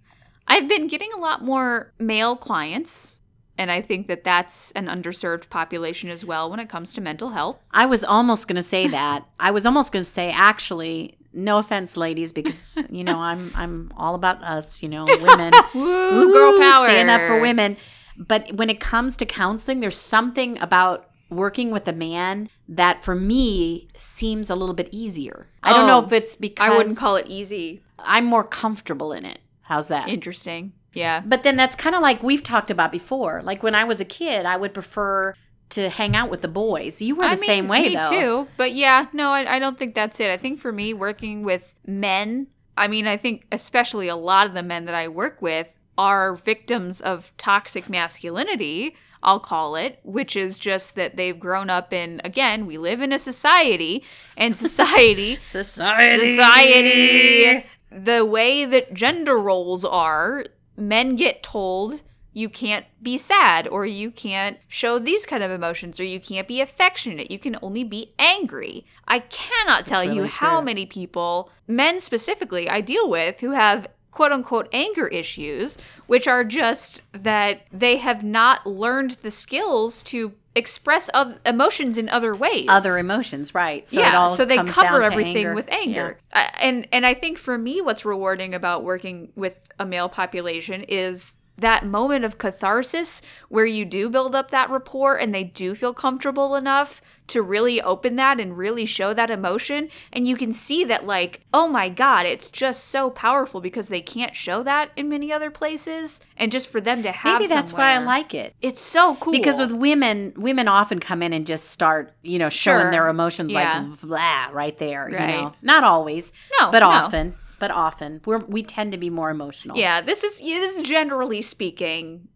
I've been getting a lot more male clients. And I think that that's an underserved population as well when it comes to mental health. I was almost going to say [laughs] that. I was almost going to say actually, no offense, ladies, because you know I'm I'm all about us. You know, [laughs] women. Woo, girl power. Stand up for women. But when it comes to counseling, there's something about working with a man that for me seems a little bit easier. I don't know Oh, if it's because I wouldn't call it easy. I'm more comfortable in it. How's that? Interesting. Yeah. but then that's kind of like we've talked about before. Like when I was a kid, I would prefer to hang out with the boys. You were the I mean, same way me though. too. But yeah, no, I, I don't think that's it. I think for me, working with men, I mean, I think especially a lot of the men that I work with are victims of toxic masculinity. I'll call it, which is just that they've grown up in, again, we live in a society, and society [laughs] Society. society the way that gender roles are men get told you can't be sad or you can't show these kind of emotions or you can't be affectionate you can only be angry i cannot tell you really how true. many people men specifically i deal with who have quote unquote anger issues which are just that they have not learned the skills to express oth- emotions in other ways Other emotions, right? So it yeah, all so they comes cover everything with anger. Uh, and and I think for me what's rewarding about working with a male population is that moment of catharsis where you do build up that rapport and they do feel comfortable enough to really open that and really show that emotion and you can see that like oh my god it's just so powerful because they can't show that in many other places and just for them to have Maybe that's why I like it. it's so cool Because with women, women often come in and just start, you know, showing Sure. their emotions Yeah. like blah right there. You know, not always, No, but no. often, but often we're we tend to be more emotional. Yeah, this is this is generally speaking.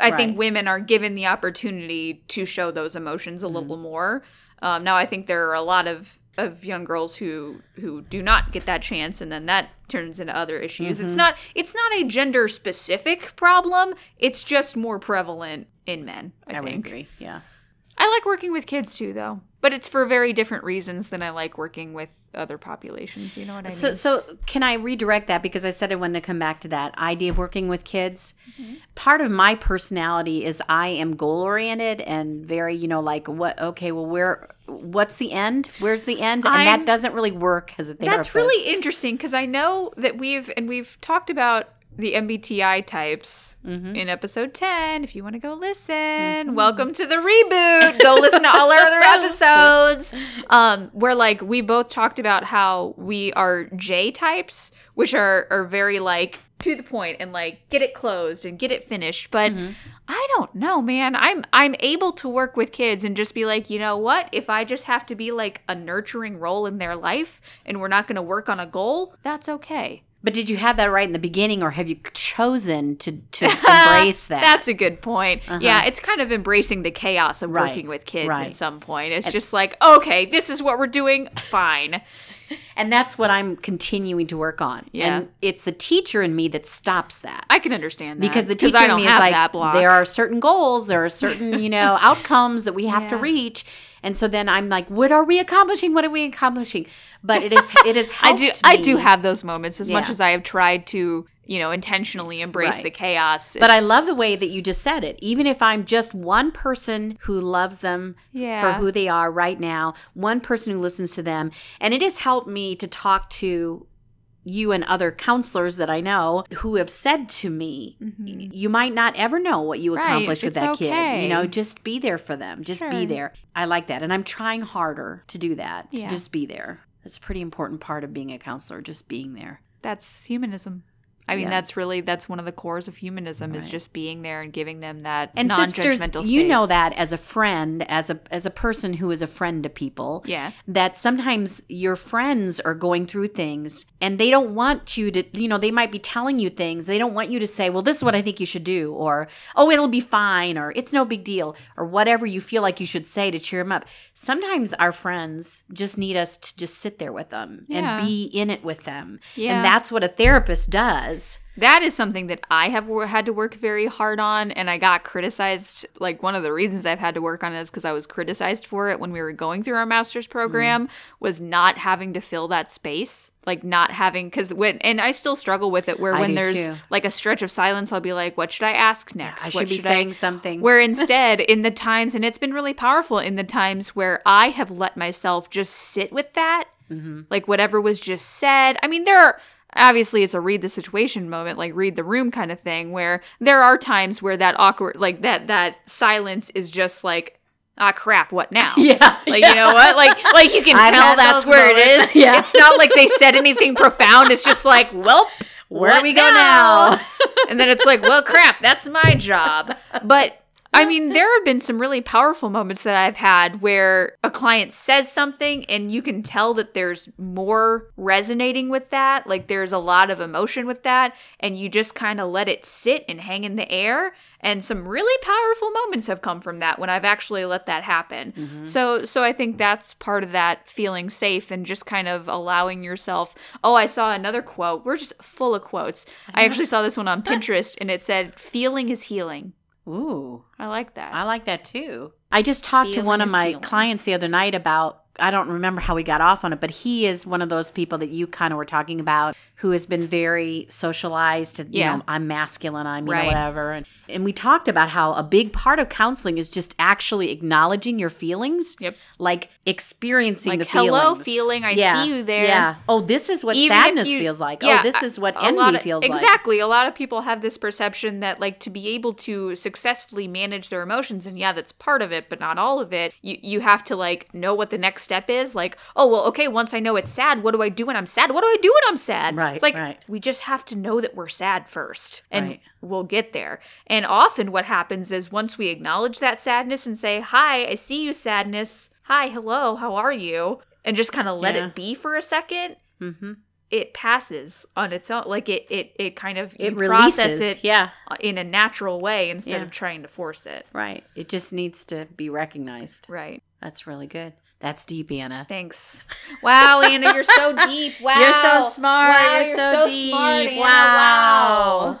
I think women are given the opportunity to show those emotions a Mm-hmm. little more. Um, now, I think there are a lot of of young girls who who do not get that chance, and then that turns into other issues. Mm-hmm. It's not it's not a gender specific problem. It's just more prevalent in men. I, I would think. agree. Yeah. I like working with kids too, though, but it's for very different reasons than I like working with other populations. You know what I So, mean? so can I redirect that because I said I wanted to come back to that idea of working with kids. Mm-hmm. Part of my personality is I am goal oriented and very, you know, like what? Okay, well, where? What's the end? Where's the end? And I'm- that doesn't really work as a therapist. That's really interesting because I know that we've and we've talked about the MBTI types Mm-hmm. in episode 10. If you want to go listen, welcome to the reboot. Go listen to all our other [laughs] episodes. Um, where like we both talked about how we are J types, which are are very like to the point and like get it closed and get it finished. But Mm-hmm. I don't know, man. I'm I'm able to work with kids and just be like, you know what? If I just have to be like a nurturing role in their life and we're not going to work on a goal, that's okay. But did you have that right in the beginning, or have you chosen to to [laughs] embrace that? That's a good point. Uh-huh. Yeah, it's kind of embracing the chaos of Right, working with kids right. at some point. It's just like, okay, this is what we're doing. Fine. [laughs] and that's what I'm continuing to work on. Yeah. and it's the teacher in me that stops that. I can understand that because the teacher in me is like there are certain goals there are certain you know [laughs] outcomes that we have to reach and so then i'm like what are we accomplishing what are we accomplishing but it is it is [laughs] I do I do have those moments as much as I have tried to, you know, intentionally embrace Right. the chaos. but I love the way that you just said it. Even if I'm just one person who loves them for who they are right now, one person who listens to them, and it has helped me to talk to you and other counselors that I know who have said to me, you might not ever know what you Mm-hmm. Right, accomplished with it's that kid. You know, just be there for them. Just be there. I like that. And I'm trying harder to do that, Yeah. to just be there. That's a pretty important part of being a counselor, just being there. that's humanism. I mean, Yeah. that's really that's one of the cores of humanism is just being there and giving them that And sisters, non-judgmental you know that as a friend, as a as a person who is a friend to people, Yeah. that sometimes your friends are going through things and they don't want you to, you know, they might be telling you things. They don't want you to say, "Well, this is what I think you should do," or "Oh, it'll be fine," or "It's no big deal," or whatever you feel like you should say to cheer them up. Sometimes our friends just need us to just sit there with them Yeah. and be in it with them, Yeah. and that's what a therapist does. That is something that I have wor- had to work very hard on, and I got criticized. Like one of the reasons I've had to work on it is because I was criticized for it when we were going through our master's program. Was not having to fill that space, like not having because when and I still struggle with it. Where I when there's too. like a stretch of silence, I'll be like, "What should I ask next? I what should be saying something. where [laughs] instead, in the times, and it's been really powerful in the times where I have let myself just sit with that, Mm-hmm. like whatever was just said. I mean, there are obviously it's a read the situation moment, like read the room kind of thing, where there are times where that awkward, like that that silence is just like. Ah crap! What now? [laughs] Yeah, like you know what? Like like you can [laughs] I've tell that's where it moments. is. [laughs] Yeah. It's not like they said anything profound. It's just like, well, Where do we go now? and then it's like, well, crap, that's my job. But I mean, there have been some really powerful moments that I've had where a client says something and you can tell that there's more resonating with that. Like there's a lot of emotion with that. And you just kind of let it sit and hang in the air. And some really powerful moments have come from that when I've actually let that happen. Mm-hmm. So so I think that's part of that feeling safe and just kind of allowing yourself. Oh, I saw another quote. We're just full of quotes. I actually saw this one on [laughs] Pinterest and it said feeling is healing. Ooh. I like that. I like that too. I just talked to one of my healing. clients the other night about I don't remember how we got off on it, but he is one of those people that you kind of were talking about who has been very socialized to, you Yeah. know, I'm masculine, I'm, you Right. know, whatever. And, and we talked about how a big part of counseling is just actually acknowledging your feelings. Yep. Like experiencing Like, the hello, feelings. feeling, I Yeah. see you there. Yeah. Oh, this is what Even sadness you- feels like. Oh, yeah, oh, this is what envy of- feels like. exactly a lot of people have this perception that like to be able to successfully manage their emotions and yeah that's part of it but not all of it you you have to like know what the next step is like oh well okay once i know it's sad what do i do when i'm sad what do i do when i'm sad Right, it's like right. we just have to know that we're sad first and Right. we'll get there and often what happens is once we acknowledge that sadness and say hi i see you sadness hi hello how are you and just kind of let Yeah. it be for a second Mm-hmm. it passes on its own like it it it kind of It you releases. it Yeah. in a natural way instead Yeah. of trying to force it Right. It just needs to be recognized. right That's really good. That's deep, Anna. thanks wow anna you're so deep wow [laughs] You're so smart. wow You're you're so so, deep. smart Anna. Wow. wow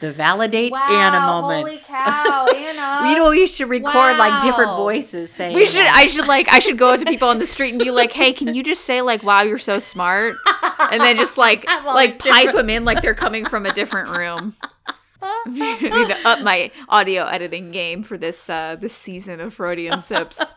The validate Wow, Anna holy moments. cow, Anna. [laughs] you know, we should record like different voices saying. We should. that. I should like. I should go up to people on the street and be like, "Hey, can you just say like, wow, you're so smart," and then just like [laughs] like pipe different- them in like they're coming from a different room. I [laughs] need to up my audio editing game for this uh this season of Freudian sips.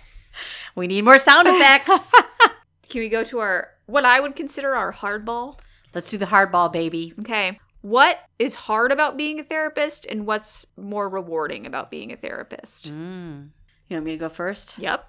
[laughs] we need more sound effects. [laughs] Can we go to our what I would consider our hardball? Let's do the hardball, baby. Okay. What is hard about being a therapist and what's more rewarding about being a therapist? Mm. You want me to go first? Yep.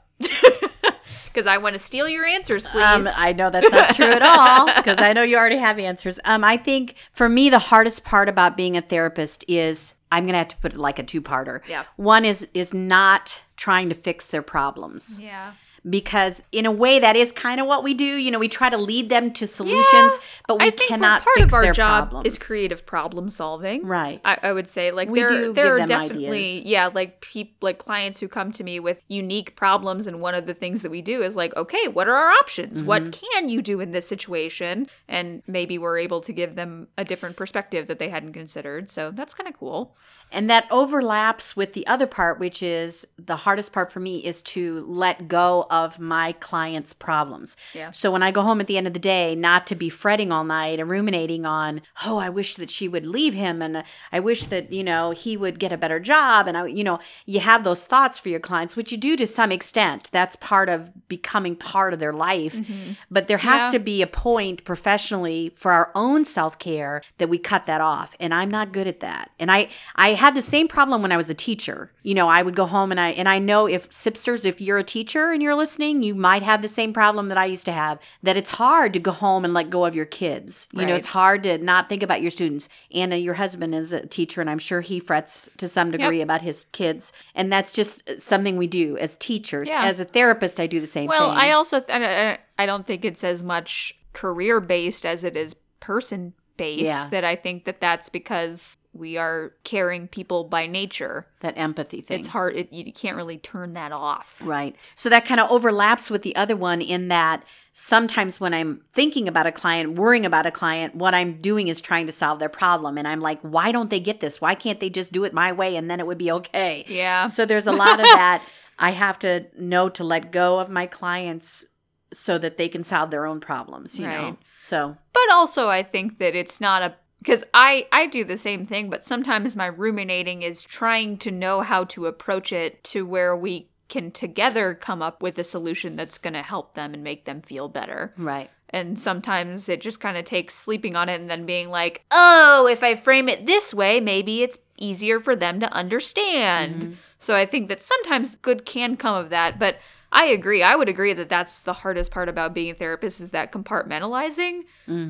Because I want to steal your answers, please. Um, I know that's not true at all [laughs] because I know you already have answers. Um, I think for me, the hardest part about being a therapist is I'm gonna have to put it like a two-parter. Yeah. One is is not trying to fix their problems yeah. Because in a way that is kind of what we do. You know, we try to lead them to solutions, Yeah. but we I think cannot part fix of our their job problems. is creative problem solving. Right. I, I would say like We there do there are definitely ideas. yeah like peop, like clients who come to me with unique problems and one of the things that we do is like okay what are our options what Mm-hmm. can you do in this situation and maybe we're able to give them a different perspective that they hadn't considered so that's kind of cool And that overlaps with the other part, which is the hardest part for me is to let go of my client's problems. Yeah. So when I go home at the end of the day, not to be fretting all night and ruminating on, oh, I wish that she would leave him and uh, I wish that, you know, he would get a better job. And I, you know, you have those thoughts for your clients, which you do to some extent. That's part of becoming part of their life. Mm-hmm. But there has Yeah. to be a point professionally for our own self-care that we cut that off and i'm not good at that and i i had the same problem when i was a teacher you know i would go home and i and i know if sipsters if you're a teacher and you're listening you might have the same problem that i used to have that it's hard to go home and let go of your kids. You know it's hard to not think about your students. Anna your husband is a teacher and i'm sure he frets to some degree about his kids and that's just something we do as teachers. Yeah. as a therapist i do the same well thing. i also th- I, I- uh, I don't think it's as much career based as it is person based Yeah. that i think that that's because we are caring people by nature that empathy thing it's hard it, you can't really turn that off Right. So that kind of overlaps with the other one in that sometimes when I'm thinking about a client, worrying about a client, what I'm doing is trying to solve their problem. And I'm like, why don't they get this? Why can't they just do it my way and then it would be okay? yeah So there's a lot of [laughs] that. I have to know to let go of my clients so that they can solve their own problems, you know? So, but also i think that it's not a because i i do the same thing but sometimes my ruminating is trying to know how to approach it to where we can together come up with a solution that's going to help them and make them feel better. Right. and sometimes it just kind of takes sleeping on it and then being like oh if i frame it this way maybe it's easier for them to understand. Mm-hmm. So i think that sometimes good can come of that but i agree i would agree that that's the hardest part about being a therapist is that compartmentalizing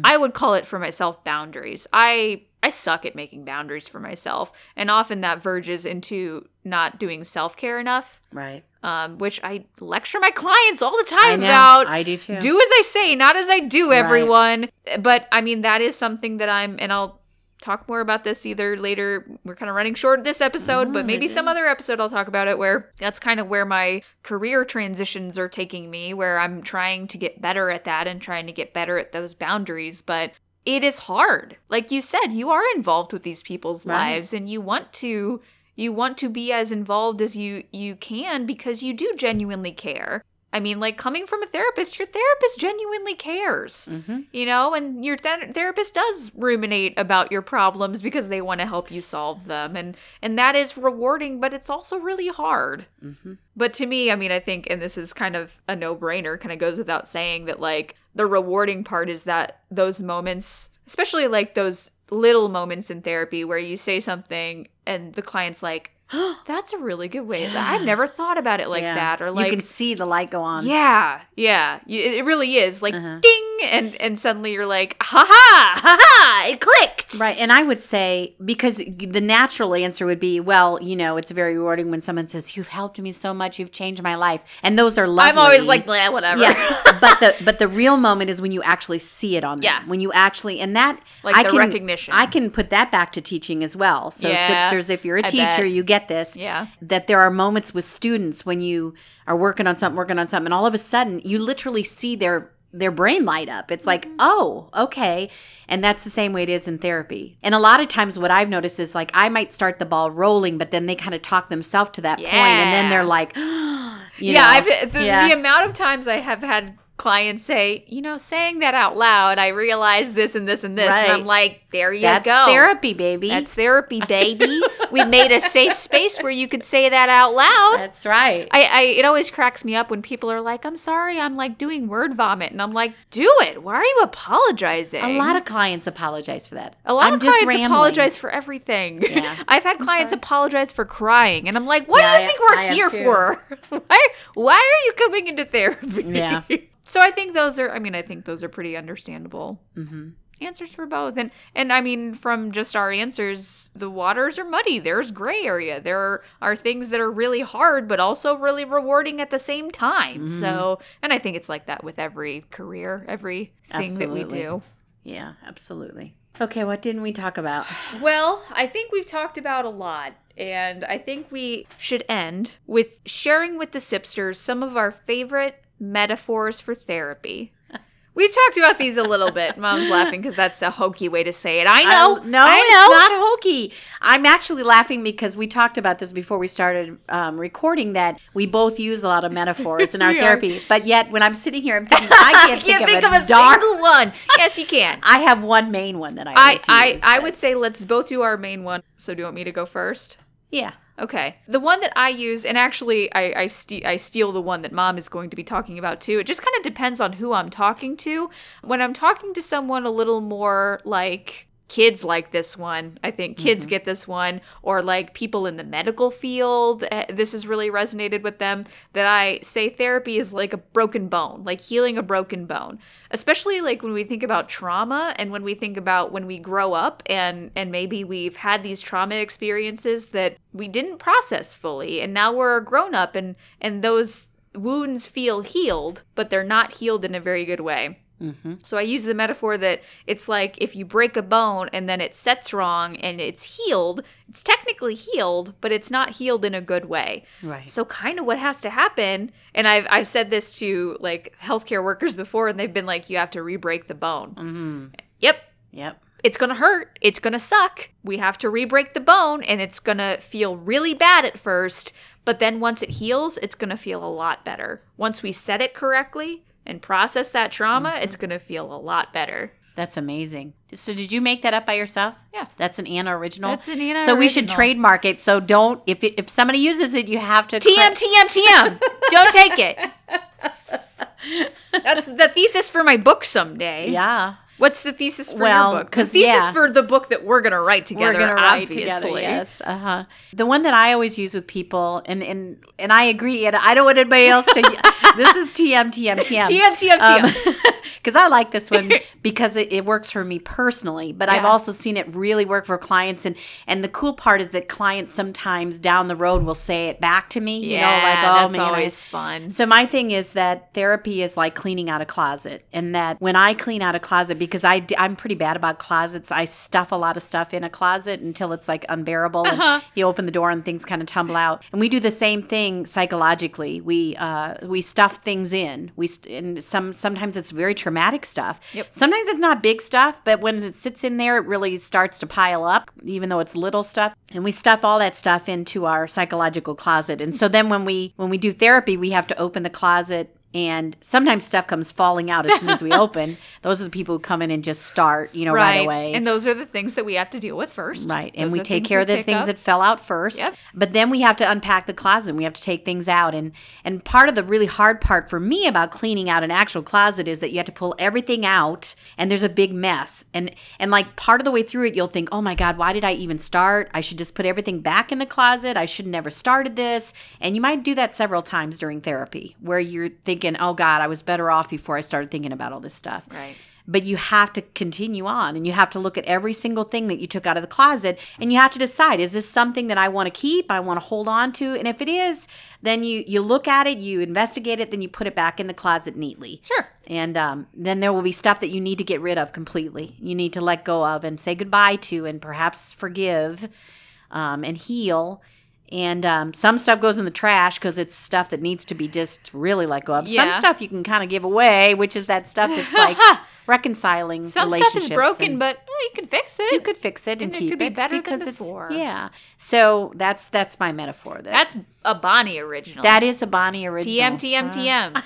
i would call it for myself boundaries i i suck at making boundaries for myself and often that verges into not doing self-care enough Right. um, which i lecture my clients all the I time know. about I do too. do as I say, not as I do, everyone. But I mean, that is something that I'm, and I'll talk more about this either later. We're kind of running short this episode, but maybe some mm-hmm. other episode I'll talk about it where that's kind of where my career transitions are taking me, where I'm trying to get better at that and trying to get better at those boundaries. But it is hard. Like you said, you are involved with these people's Right. lives and you want to you want to be as involved as you you can because you do genuinely care. I mean, like coming from a therapist, your therapist genuinely cares, Mhm. you know, and your th- therapist does ruminate about your problems because they want to help you solve them, and and that is rewarding, but it's also really hard. Mhm. But to me, I mean, I think, and this is kind of a no brainer, kind of goes without saying that like the rewarding part is that those moments, especially like those little moments in therapy where you say something and the client's like, [gasps] that's a really good way. Of I've never thought about it like Yeah. that. Or like, you can see the light go on. yeah, yeah, it it really is like Uh-huh. ding, and and suddenly you're like, ha ha, ha ha, it clicked. Right. And I would say, because the natural answer would be, well, you know, it's very rewarding when someone says, You've helped me so much, you've changed my life. And those are lovely. I'm always like, Bleh, whatever. yeah. [laughs] but the but the real moment is when you actually see it on them. Yeah. When you actually and that Like I the can, recognition. I can put that back to teaching as well. So Yeah, if you're a I teacher, bet. you get this. Yeah. That there are moments with students when you are working on something, working on something, and all of a sudden you literally see their their brain light up. It's like, mm-hmm. oh, okay. And that's the same way it is in therapy. And a lot of times, what I've noticed is like I might start the ball rolling, but then they kind of talk themselves to that point, and then they're like, [gasps] you yeah, know, I've the, yeah. the amount of times I have had clients say, you know, saying that out loud, I realize this and this and this, and I'm like, there you that's go. That's therapy, baby. That's therapy, [laughs] baby. we made a safe space where you could say that out loud. that's right. I, I it always cracks me up when people are like, I'm sorry, I'm like doing word vomit. And I'm like, do it. Why are you apologizing? a lot of clients apologize for that. A lot I'm of clients rambling. apologize for everything. Yeah. [laughs] I've had clients apologize for crying, and I'm like, "What Yeah, do you I- think we're I here for? [laughs] why? Why are you coming into therapy?" Yeah. So I think those are. I mean, I think those are pretty understandable answers for both. And and I mean, from just our answers, the waters are muddy. There's gray area. There are things that are really hard, but also really rewarding at the same time. Mm-hmm. So, and I think it's like that with every career, every thing that we do. Yeah, absolutely. Okay, what didn't we talk about? [sighs] Well, I think we've talked about a lot, and I think we should end with sharing with the Sipsters some of our favorite metaphors for therapy. We've talked about these a little bit. [laughs] Mom's laughing because that's a hokey way to say it. I know. I- no, I it's know. not hokey. I'm actually laughing because we talked about this before we started um, recording. That we both use a lot of metaphors in [laughs] our are. therapy, but yet when I'm sitting here, I'm [laughs] thinking I can't, I can't think, of, a, a dark. single one. Yes, you can. I have one main one that I I, always I, use, I would say let's both do our main one. So, do you want me to go first? yeah. Okay. The one that I use, and actually I I, I steal the one that mom is going to be talking about too. It just kind of depends on who I'm talking to. When I'm talking to someone a little more like kids like this one, I think kids get this one, or like people in the medical field, eh, this has really resonated with them. That I say therapy is like a broken bone, like healing a broken bone. Especially like when we think about trauma and when we think about when we grow up and and maybe we've had these trauma experiences that we didn't process fully and now we're a grown up and and those wounds feel healed but they're not healed in a very good way so I use the metaphor that it's like if you break a bone and then it sets wrong and it's healed, it's technically healed, but it's not healed in a good way. Right. So kind of what has to happen, and I've I've said this to like healthcare workers before, and they've been like, you have to re-break the bone. Mm-hmm. Yep. Yep. It's gonna hurt. It's gonna suck. We have to re-break the bone, and it's gonna feel really bad at first. But then once it heals, it's gonna feel a lot better. Once we set it correctly and process that trauma, Mm-hmm. it's gonna feel a lot better. That's amazing. So did you make that up by yourself? Yeah. That's an Anna original. That's an Anna So we should trademark it. So don't if if somebody uses it, you have to TM, cre- TM, TM. Don't take it. [laughs] That's the thesis for my book someday. Yeah. What's the thesis for Well, your book? The thesis yeah. for the book that we're gonna write together. We're gonna write together. Yes. Uh huh. The one that I always use with people, and and and I agree, and I don't want anybody else to. [laughs] this is TM TM TM TM, TM, TM. Because [laughs] I like this one [laughs] because it, it works for me personally, but I've also seen it really work for clients. And and the cool part is that clients sometimes down the road will say it back to me. You yeah, know, like oh that's man, I- always fun. so my thing is that therapy is like cleaning out a closet, and that when I clean out a closet, because I'm pretty bad about closets, I stuff a lot of stuff in a closet until it's like unbearable, and you open the door and things kind of tumble out. And we do the same thing psychologically. We uh, we stuff things in. We st- and some sometimes it's very traumatic stuff. Yep. Sometimes it's not big stuff, but when it sits in there, it really starts to pile up, even though it's little stuff. And we stuff all that stuff into our psychological closet. And so then when we when we do therapy, we have to open the closet and sometimes stuff comes falling out as soon as we open. [laughs] Those are the people who come in and just start, you know, right, away. And those are the things that we have to deal with first. Right. And we take care of the things up. that fell out first. Yep. But then we have to unpack the closet and we have to take things out. And and part of the really hard part for me about cleaning out an actual closet is that you have to pull everything out and there's a big mess. And and like part of the way through it you'll think, "Oh my god, why did I even start? I should just put everything back in the closet. I should never started this." And you might do that several times during therapy where you're thinking, "Oh god, I was better off before I started thinking about all this stuff." Right. but you have to continue on and you have to look at every single thing that you took out of the closet and you have to decide is this something that I want to keep I want to hold on to and if it is then you you look at it you investigate it then you put it back in the closet neatly Sure. and um, then there will be stuff that you need to get rid of completely you need to let go of and say goodbye to and perhaps forgive um, and heal And um, some stuff goes in the trash because it's stuff that needs to be just really let go of. Some stuff you can kind of give away, which is that stuff that's like [laughs] reconciling Some stuff is broken, and but eh, you can fix it. you could fix it and, and it keep could be it better than because before. it's yeah. So that's that's my metaphor. That That's a Bonnie original. that is a Bonnie original. TM, TM, TM.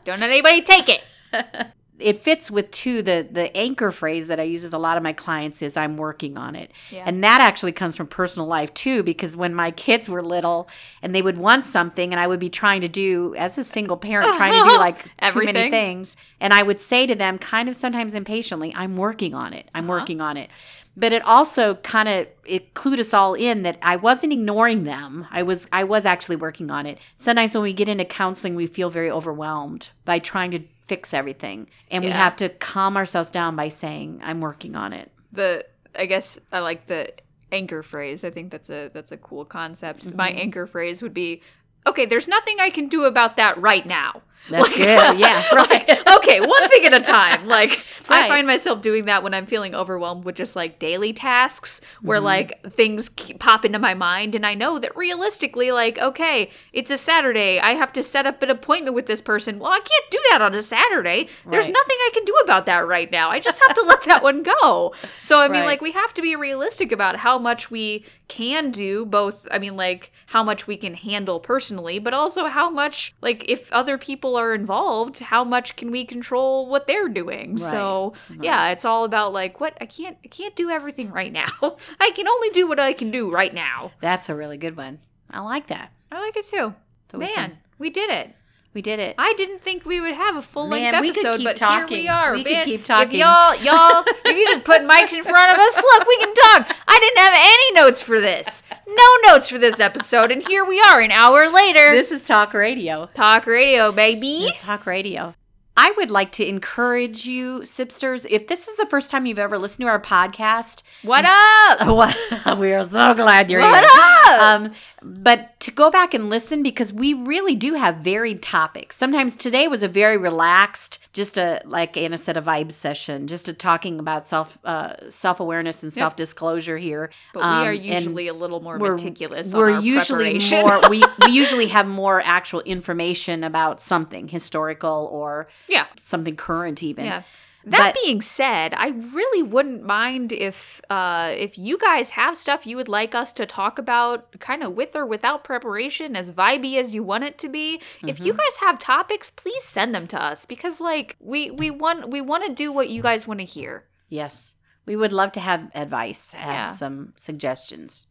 [laughs] Don't let anybody take it. [laughs] it fits with too the the anchor phrase that I use with a lot of my clients is I'm working on it. Yeah. And that actually comes from personal life too because when my kids were little and they would want something and I would be trying to do as a single parent trying to do like [laughs] too many things and I would say to them kind of sometimes impatiently I'm working on it. I'm uh-huh. working on it. But it also kind of it clued us all in that I wasn't ignoring them. I was I was actually working on it. Sometimes when we get into counseling we feel very overwhelmed by trying to fix everything and we have to calm ourselves down by saying I'm working on it. The I guess I like the anchor phrase. I think that's a that's a cool concept. My mm-hmm. anchor phrase would be, okay, there's nothing I can do about that right now. That's good. [laughs] Yeah. Like, okay, one thing at a time. Like I find myself doing that when I'm feeling overwhelmed with just like daily tasks where Mm-hmm. like things pop into my mind and I know that realistically like okay, it's a Saturday. I have to set up an appointment with this person. Well, I can't do that on a Saturday. There's Right. nothing I can do about that right now. I just have to let that one go. So I mean Right. like we have to be realistic about how much we can do both I mean like how much we can handle personally, but also how much like if other people are involved, how much can we control what they're doing? So yeah, it's all about like what I can't I can't do everything right now. [laughs] I can only do what I can do right now. That's a really good one. I like that. I like it too. So we Man, can- we did it. We did it. I didn't think we would have a full length Man, we could episode, but talking. here we are. We could man. keep talking. If y'all, y'all, [laughs] if you just put mics in front of us, look, we can talk. I didn't have any notes for this. No notes for this episode, and here we are, an hour later. this is talk radio. Talk radio, baby. It's talk radio. I would like to encourage you, Sipsters, if this is the first time you've ever listened to our podcast, [laughs] What up? We are so glad you're What here. up? Um, but to go back and listen because we really do have varied topics. Sometimes today was a very relaxed, just a like Anna said, a vibe session, just a talking about self uh, self awareness and self disclosure here. But we Um, are usually a little more meticulous. We're on our usually more. we we [laughs] usually have more actual information about something historical or yeah. something current, even. Yeah. That But- being said, I really wouldn't mind if uh, if you guys have stuff you would like us to talk about, kind of with or without preparation, as vibey as you want it to be. If Mm-hmm. you guys have topics, please send them to us because like we we want we want to do what you guys want to hear. Yes. We would love to have advice, have Yeah. Mm-hmm. some suggestions.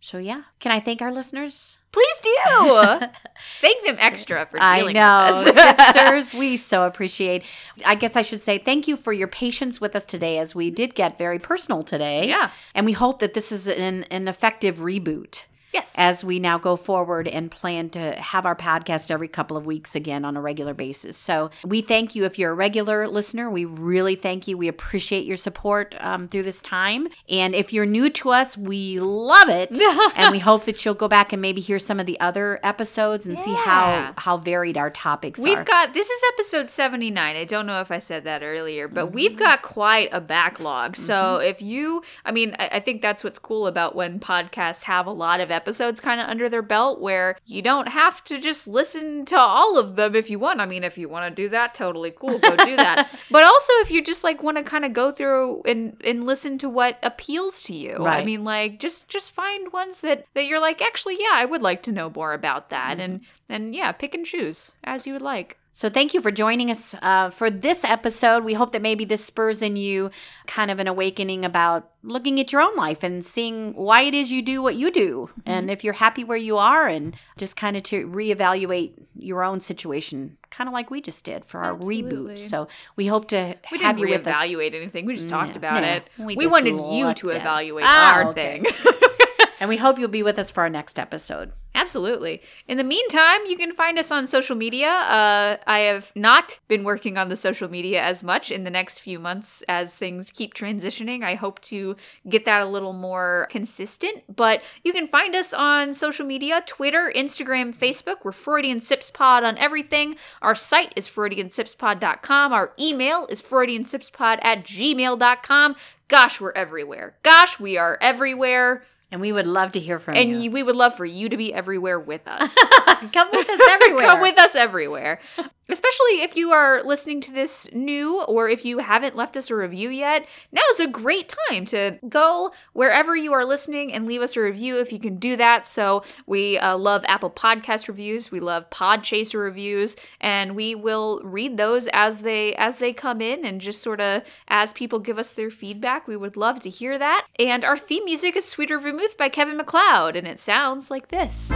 So yeah, can I thank our listeners? Please do. [laughs] Thank them extra for I dealing know, with us. [laughs] Sipsters, we so appreciate. I guess I should say thank you for your patience with us today, as we did get very personal today. Yeah. and we hope that this is an, an effective reboot. Yes. as we now go forward and plan to have our podcast every couple of weeks again on a regular basis. So we thank you if you're a regular listener. We really thank you. We appreciate your support um, through this time. And if you're new to us, we love it, [laughs] and we hope that you'll go back and maybe hear some of the other episodes and see how how varied our topics are. We've are. got this is episode 79. I don't know if I said that earlier, but Mm-hmm. we've got quite a backlog. So if you, I mean, I, I think that's what's cool about when podcasts have a lot of episodes kind of under their belt where you don't have to just listen to all of them if you want. I mean, if you want to do that, totally cool, go do that. [laughs] but also if you just like want to kind of go through and and listen to what appeals to you. I mean, like just just find ones that that you're like, actually, yeah, I would like to know more about that, mm-hmm. and and yeah, pick and choose as you would like. So thank you for joining us uh, for this episode. We hope that maybe this spurs in you kind of an awakening about looking at your own life and seeing why it is you do what you do, and if you're happy where you are, and just kind of to reevaluate your own situation, kind of like we just did for our Absolutely. reboot. So we hope to We have didn't you with us. reevaluate anything. We just talked No, about no, it. we We, wanted you to evaluate Ah, our okay. thing. [laughs] And we hope you'll be with us for our next episode. Absolutely. In the meantime, you can find us on social media. Uh, I have not been working on the social media as much in the next few months as things keep transitioning. I hope to get that a little more consistent. But you can find us on social media Twitter, Instagram, Facebook. We're Freudian Sips Pod on everything. Our site is FreudianSipsPod.com. Our email is FreudianSipsPod at gmail.com. Gosh, we're everywhere. Gosh, we are everywhere. And we would love to hear from And you. And we would love for you to be everywhere with us. [laughs] Come with us [laughs] everywhere. Come with us everywhere. Especially if you are listening to this new or if you haven't left us a review yet, now is a great time to go wherever you are listening and leave us a review if you can do that. So, we uh, love Apple Podcast reviews, we love Podchaser reviews, and we will read those as they as they come in and just sort of as people give us their feedback. We would love to hear that. And our theme music is Sweeter Vermouth by Kevin MacLeod, and it sounds like this.